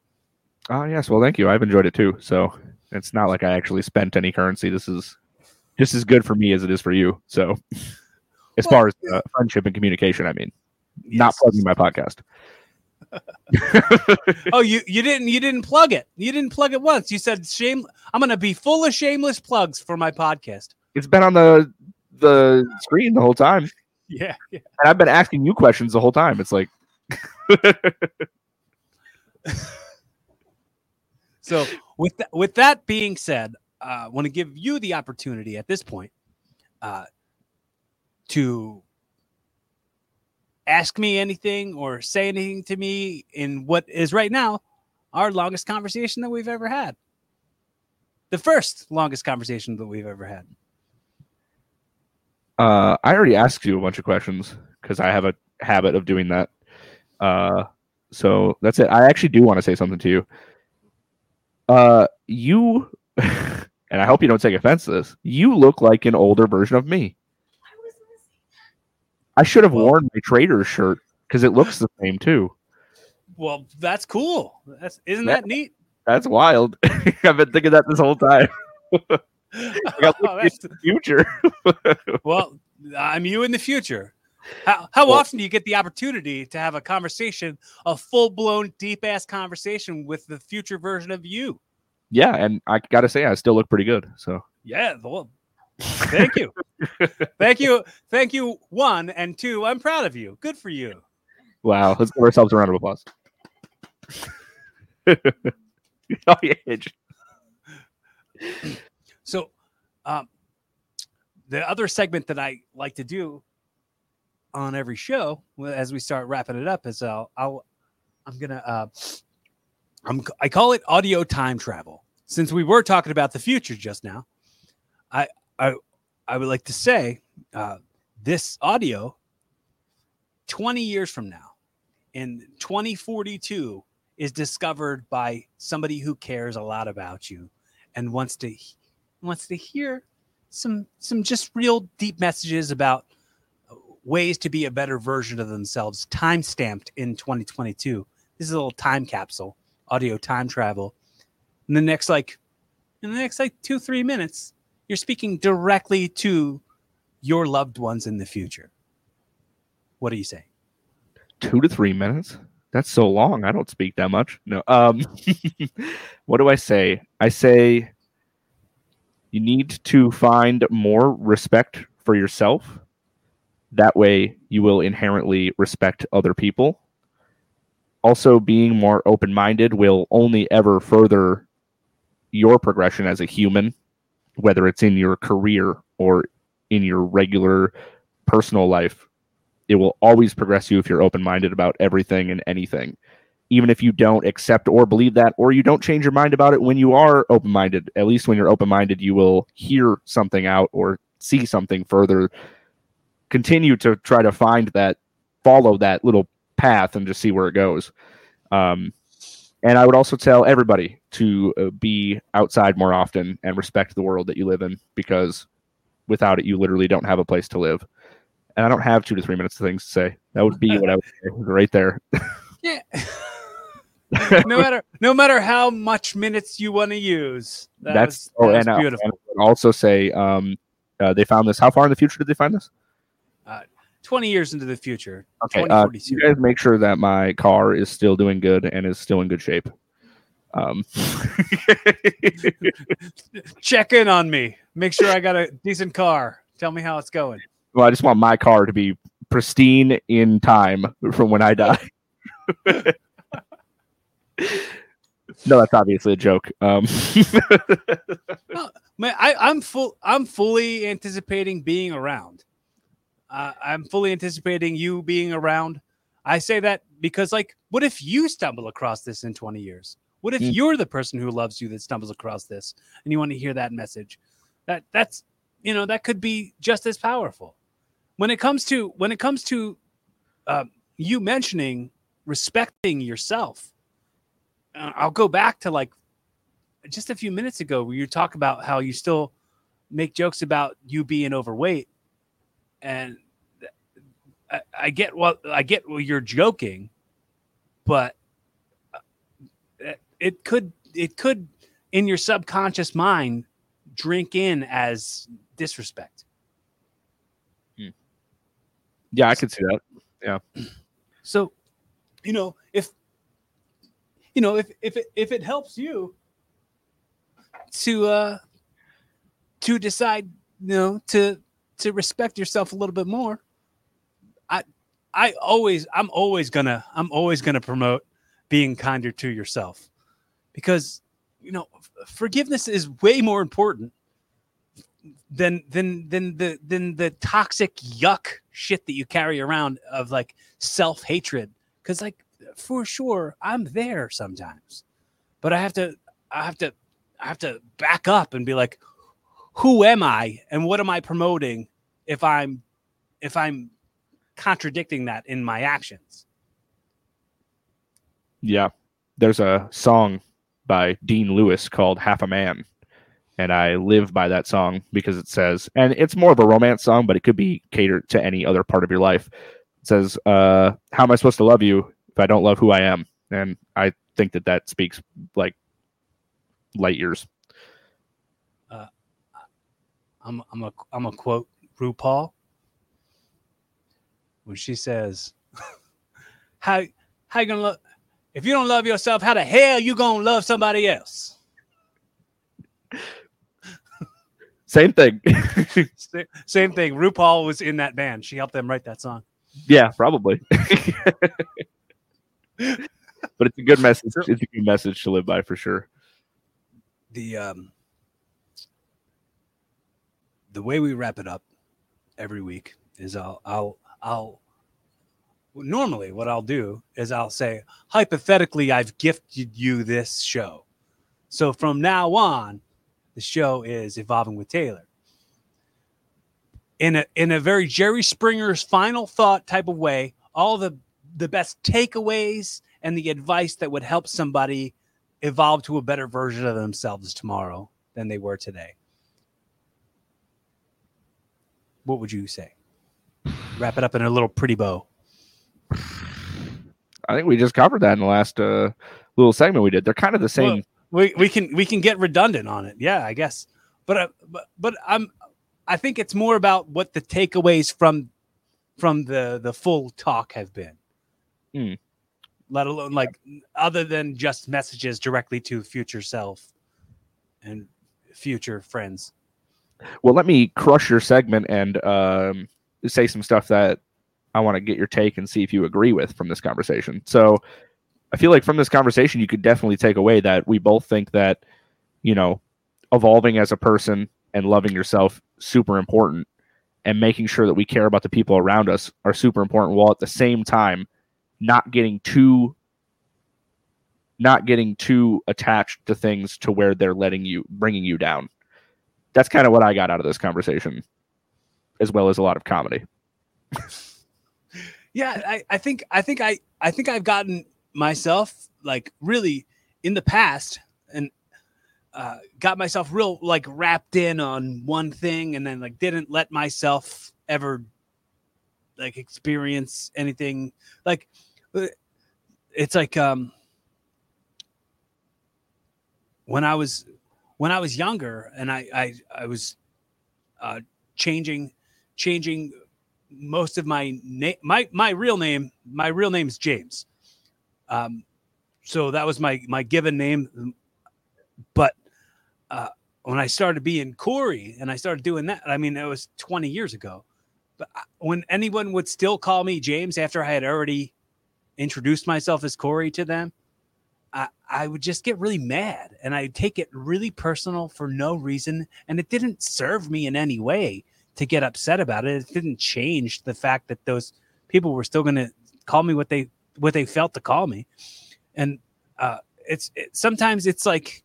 Oh yes, well thank you. I've enjoyed it too. So it's not like I actually spent any currency. This is just as good for me as it is for you. So as well, far as uh, friendship and communication, I mean, yes. not plugging my podcast. [laughs] oh, you you didn't you didn't plug it. You didn't plug it once. You said shame. I'm gonna be full of shameless plugs for my podcast. It's been on the the screen the whole time. [laughs] Yeah, yeah. And I've been asking you questions the whole time. It's like [laughs] So with th- with that being said, I uh, want to give you the opportunity at this point uh, to ask me anything or say anything to me in what is right now our longest conversation that we've ever had. The first longest conversation that we've ever had. Uh, I already asked you a bunch of questions because I have a habit of doing that. Uh, so that's it. I actually do want to say something to you. Uh, you, [laughs] and I hope you don't take offense to this. You look like an older version of me. I should have worn my trader's shirt because it looks the same too. Well, that's cool. That's isn't Yeah. that neat? That's wild. [laughs] I've been thinking that this whole time. [laughs] got Oh, that's- the Future. well, I'm you in the future. How, how Well- often do you get the opportunity to have a conversation, a full blown, deep ass conversation with the future version of you? yeah, and I gotta say, I still look pretty good. So Yeah. Well, thank you. thank you. Thank you. One and two, I'm proud of you. Good for you. wow, let's give ourselves a round of applause. [laughs] oh yeah, So, um, the other segment that I like to do on every show, as we start wrapping it up, is I'll, I'll I'm gonna uh, I'm I call it audio time travel. Since we were talking about the future just now, I I I would like to say uh, this audio 20 years from now in 2042 is discovered by somebody who cares a lot about you and wants to wants to hear some some just real deep messages about ways to be a better version of themselves time stamped in 2022 this is a little time capsule audio time travel in the next like in the next like two three minutes you're speaking directly to your loved ones in the future what do you say Two to three minutes. That's so long. I don't speak that much. No. Um, [laughs] what do I say? I say you need to find more respect for yourself. That way, you will inherently respect other people. Also, being more open minded will only ever further your progression as a human, whether it's in your career or in your regular personal life. It will always progress you if you're open minded about everything and anything. Even if you don't accept or believe that, or you don't change your mind about it when you are open minded, at least when you're open minded, you will hear something out or see something further. Continue to try to find that, follow that little path and just see where it goes. Um, and I would also tell everybody to uh, be outside more often and respect the world that you live in because without it, you literally don't have a place to live. And I don't have two to three minutes of things to say. That would be what I would say right there. yeah [laughs] no matter no matter how much minutes you want to use that That's was, that oh, and, uh, beautiful and I also say um, uh, they found this. How far in the future did they find this? 20 years into the future Okay, uh, you guys make sure that my car is still doing good and is still in good shape. Um, [laughs] check in on me make sure i got a decent car tell me how it's going well, I just want my car to be pristine in time from when I die. [laughs] no, that's obviously a joke. Um, [laughs] Man, I, I'm full. I'm fully anticipating being around. Uh, I'm fully anticipating you being around. I say that because, like, what if you stumble across this in 20 years? What if Mm. you're the person who loves you that stumbles across this, and you want to hear that message? That that's you know that could be just as powerful. When it comes to when it comes to uh, you mentioning respecting yourself, uh, I'll go back to like just a few minutes ago where you talk about how you still make jokes about you being overweight and I, I get what I get well you're joking but uh, it- could it could in your subconscious mind drink in as disrespect yeah, I could see that. Yeah. So you know if you know if if it, if it helps you to uh to decide you know to to respect yourself a little bit more i i always i'm always gonna i'm always gonna promote being kinder to yourself because you know forgiveness is way more important than than than the than the toxic yuck shit that you carry around of like self hatred. Cause like for sure I'm there sometimes, but I have to, I have to, I have to back up and be like, who am I and what am I promoting if I'm, if I'm contradicting that in my actions? Yeah. There's a song by Dean Lewis called Half a Man. And I live by that song because it says, and it's more of a romance song, but it could be catered to any other part of your life. It says, uh, How am I supposed to love you if I don't love who I am? And I think that that speaks like light years. I'm, I'm, a, I'm a quote RuPaul when she says, [laughs] "How how you gonna love if you don't love yourself? How the hell you gonna love somebody else?" [laughs] Same thing. [laughs] Same thing. RuPaul was in that band. She helped them write that song. Yeah, probably. but it's a good message. It's a good message to live by for sure. The um the way we wrap it up every week is I'll I'll I'll normally what I'll do is I'll say hypothetically I've gifted you this show. So from now on, the show is evolving with Taylor. In a in a very Jerry Springer's final thought type of way, all the the best takeaways and the advice that would help somebody evolve to a better version of themselves tomorrow than they were today. What would you say? Wrap it up in a little pretty bow. I think we just covered that in the last uh, little segment we did. They're kind of the same. Well, we, we can we can get redundant on it. Yeah, I guess. But uh, but but I'm I think it's more about what the takeaways from from the the full talk have been. Mm. Let alone like other than just messages directly to future self and future friends. Well, let me crush your segment and um, say some stuff that I want to get your take and see if you agree with from this conversation. So I feel like from this conversation, you could definitely take away that we both think that, you know, evolving as a person and loving yourself super important and making sure that we care about the people around us are super important while at the same time not getting too not getting too attached to things to where they're letting you bringing you down that's kind of what i got out of this conversation as well as a lot of comedy. [laughs] Yeah I, I think i think i i think i've gotten myself like really in the past and uh, got myself real like wrapped in on one thing and then like didn't let myself ever like experience anything. Like uh, it's like um when i was when i was younger and i i, I was uh changing changing most of my name my my real name my real name is james um, so that was my my given name. But uh, when I started being Corey and I started doing that, I mean, it was 20 years ago. But when anyone would still call me James after I had already introduced myself as Corey to them, I, would just get really mad and I'd take it really personal for no reason. And it didn't serve me in any way to get upset about it. It didn't change the fact that those people were still going to call me what they what they felt to call me, and uh, it's it, sometimes it's like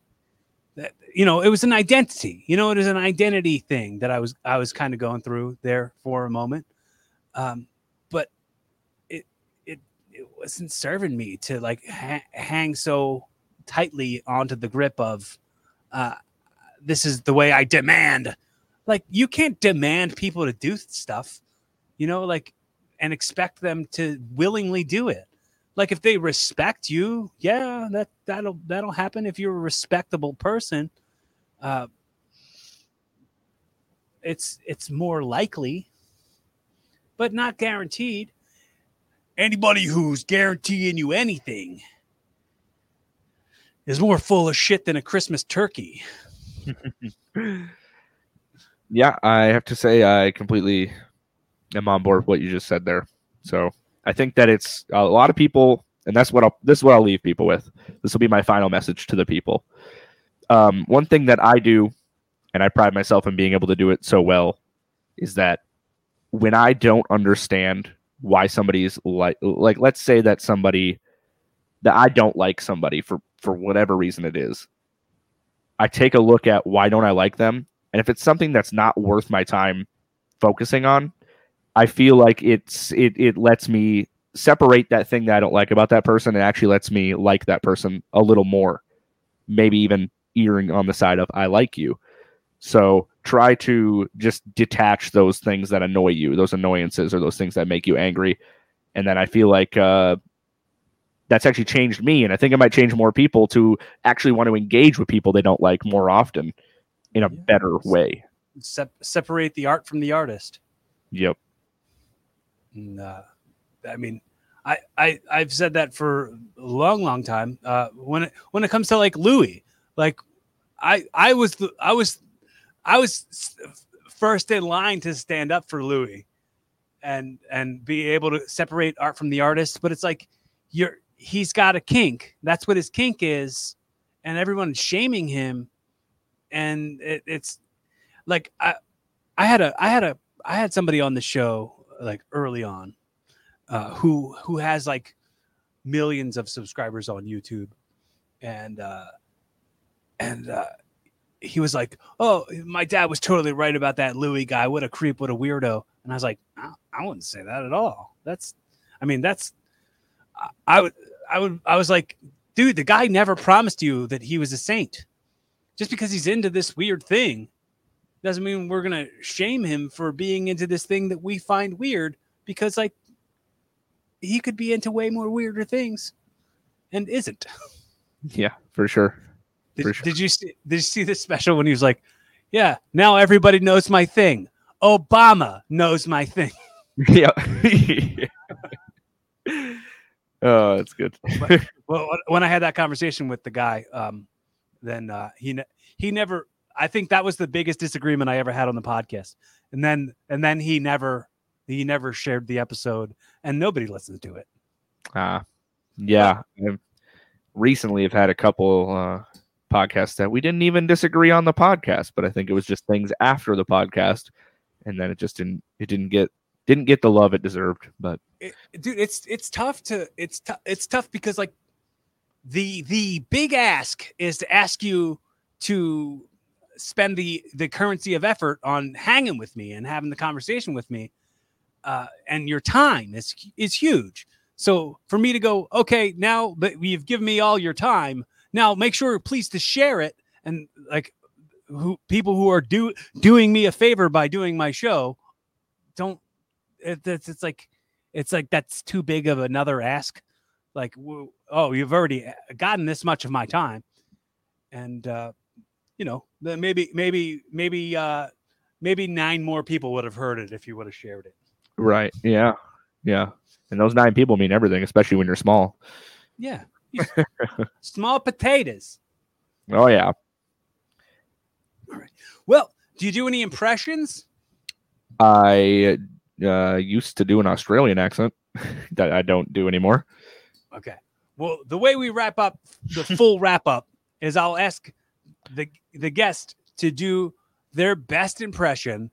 you know it was an identity you know it was an identity thing that i was i was kind of going through there for a moment um but it it it wasn't serving me to like ha- hang so tightly onto the grip of uh this is the way i demand like you can't demand people to do stuff you know like and expect them to willingly do it like if they respect you, yeah, that that'll that'll happen if you're a respectable person. Uh, it's it's more likely, but not guaranteed. Anybody who's guaranteeing you anything is more full of shit than a Christmas turkey. [laughs] yeah, I have to say I completely am on board with what you just said there. So I think that it's a lot of people, and that's what I'll this is what I'll leave people with. This will be my final message to the people. Um, one thing that I do, and I pride myself in being able to do it so well, is that when I don't understand why somebody's like like let's say that somebody that I don't like somebody for for whatever reason it is. I take a look at why don't I like them and if it's something that's not worth my time focusing on, I feel like it's it it lets me separate that thing that I don't like about that person and actually lets me like that person a little more. Maybe even earring on the side of I like you. So try to just detach those things that annoy you, those annoyances or those things that make you angry. And then I feel like uh, that's actually changed me. And I think it might change more people to actually want to engage with people they don't like more often in a Yeah. better way. Sep- separate the art from the artist. Yep. And, uh, I mean, I, I I've said that for a long, long time. Uh, when it when it comes to like Louis, like I I was the I was I was first in line to stand up for Louis, and and be able to separate art from the artist. But it's like you're he's got a kink. That's what his kink is, and everyone's shaming him, and it, it's like I I had a I had a I had somebody on the show like early on uh, who who has like millions of subscribers on YouTube, and uh, and uh, he was like, "Oh, my dad was totally right about that Louis guy. What a creep! What a weirdo!" And I was like, "I, I wouldn't say that at all. That's, I mean, that's, I, I would, I would, I was like, dude, the guy never promised you that he was a saint. Just because he's into this weird thing." Doesn't mean we're gonna shame him for being into this thing that we find weird because like he could be into way more weirder things and isn't. Yeah, for sure. Did, sure. did you see did you see this special when he was like, Yeah, now everybody knows my thing. Obama knows my thing. [laughs] yeah. [laughs] oh, that's good. [laughs] Well, when- I had that conversation with the guy, um, then uh, he ne- he never. I think that was the biggest disagreement I ever had on the podcast. And then and then he never he never shared the episode, and nobody listened to it. Uh, yeah. I've recently have had a couple uh, podcasts that we didn't even disagree on the podcast, but I think it was just things after the podcast, and then it just didn't it didn't get didn't get the love it deserved. But it, dude it's it's tough to it's tough it's tough because like the the big ask is to ask you to spend the the currency of effort on hanging with me and having the conversation with me uh and your time is is huge so for me to go okay now that you've given me all your time now make sure please to share it and like who people who are do doing me a favor by doing my show don't it, it's, it's like it's like that's too big of another ask. Like oh you've already gotten this much of my time. And uh you know then maybe maybe maybe uh maybe nine more people would have heard it if you would have shared it. Right, yeah, yeah, and those nine people mean everything, especially when you're small. yeah [laughs] small potatoes. Oh yeah, All right. well do you do any impressions? I uh, used to do an Australian accent [laughs] that I don't do anymore. okay. Well the way we wrap up the full [laughs] wrap up is i'll ask the the guest to do their best impression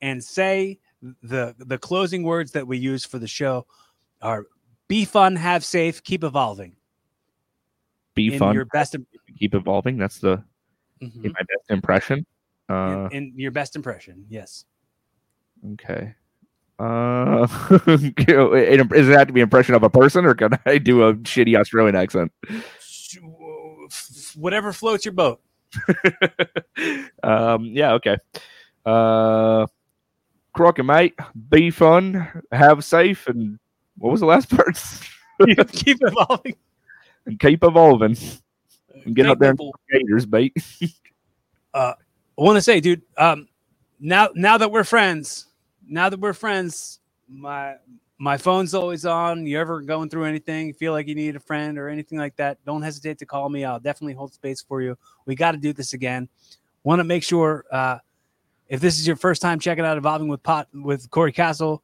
and say the the closing words that we use for the show are be fun have safe keep evolving Be in fun, your best keep evolving. That's the Mhm. in my best impression. Uh, in, in your best impression yes Okay. Uh, [laughs] does it have to be impression of a person, or can I do a shitty Australian accent? Whatever floats your boat [laughs] um, yeah, okay. Uh, Crocker, mate, be fun, have safe, and what was the last part? [laughs] keep evolving and keep evolving. And get Thank out there people. and gators, mate. [laughs] I want to say, dude, um, now now that we're friends, now that we're friends, my my phone's always on. You ever going through anything, feel like you need a friend or anything like that, don't hesitate to call me. I'll definitely hold space for you. We got to do this again. Want to make sure uh, if this is your first time checking out evolving with pot with Corey Castle,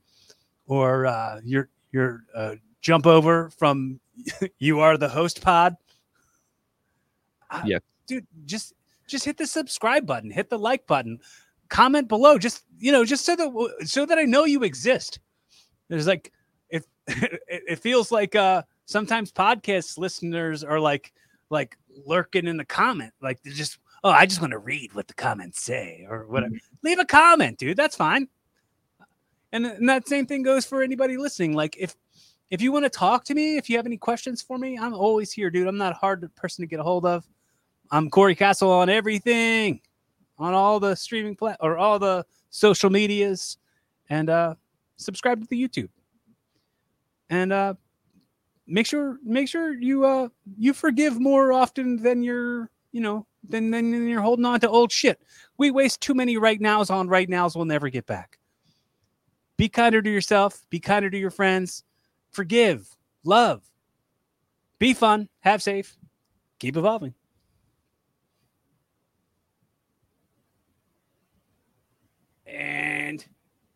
or uh, your your uh, jump over from [laughs] you are the host pod. Uh, dude, just just hit the subscribe button, hit the like button, comment below. Just you know, just so that so that I know you exist. There's like if [laughs] it, it feels like uh sometimes podcast listeners are like like lurking in the comment, like they're just oh, I just want to read what the comments say or whatever. Mm-hmm. Leave a comment, dude. That's fine. And, and that same thing goes for anybody listening. Like if if you want to talk to me, if you have any questions for me, I'm always here, dude. I'm not a hard person to get a hold of. I'm Corey Castle on everything, on all the streaming plat or all the social medias, and uh, subscribe to the YouTube. And uh, make sure make sure you uh you forgive more often than you're you know than than you're holding on to old shit. We waste too many right nows on right nows we'll never get back. Be kinder to yourself. Be kinder to your friends forgive, love, be fun, have safe, keep evolving.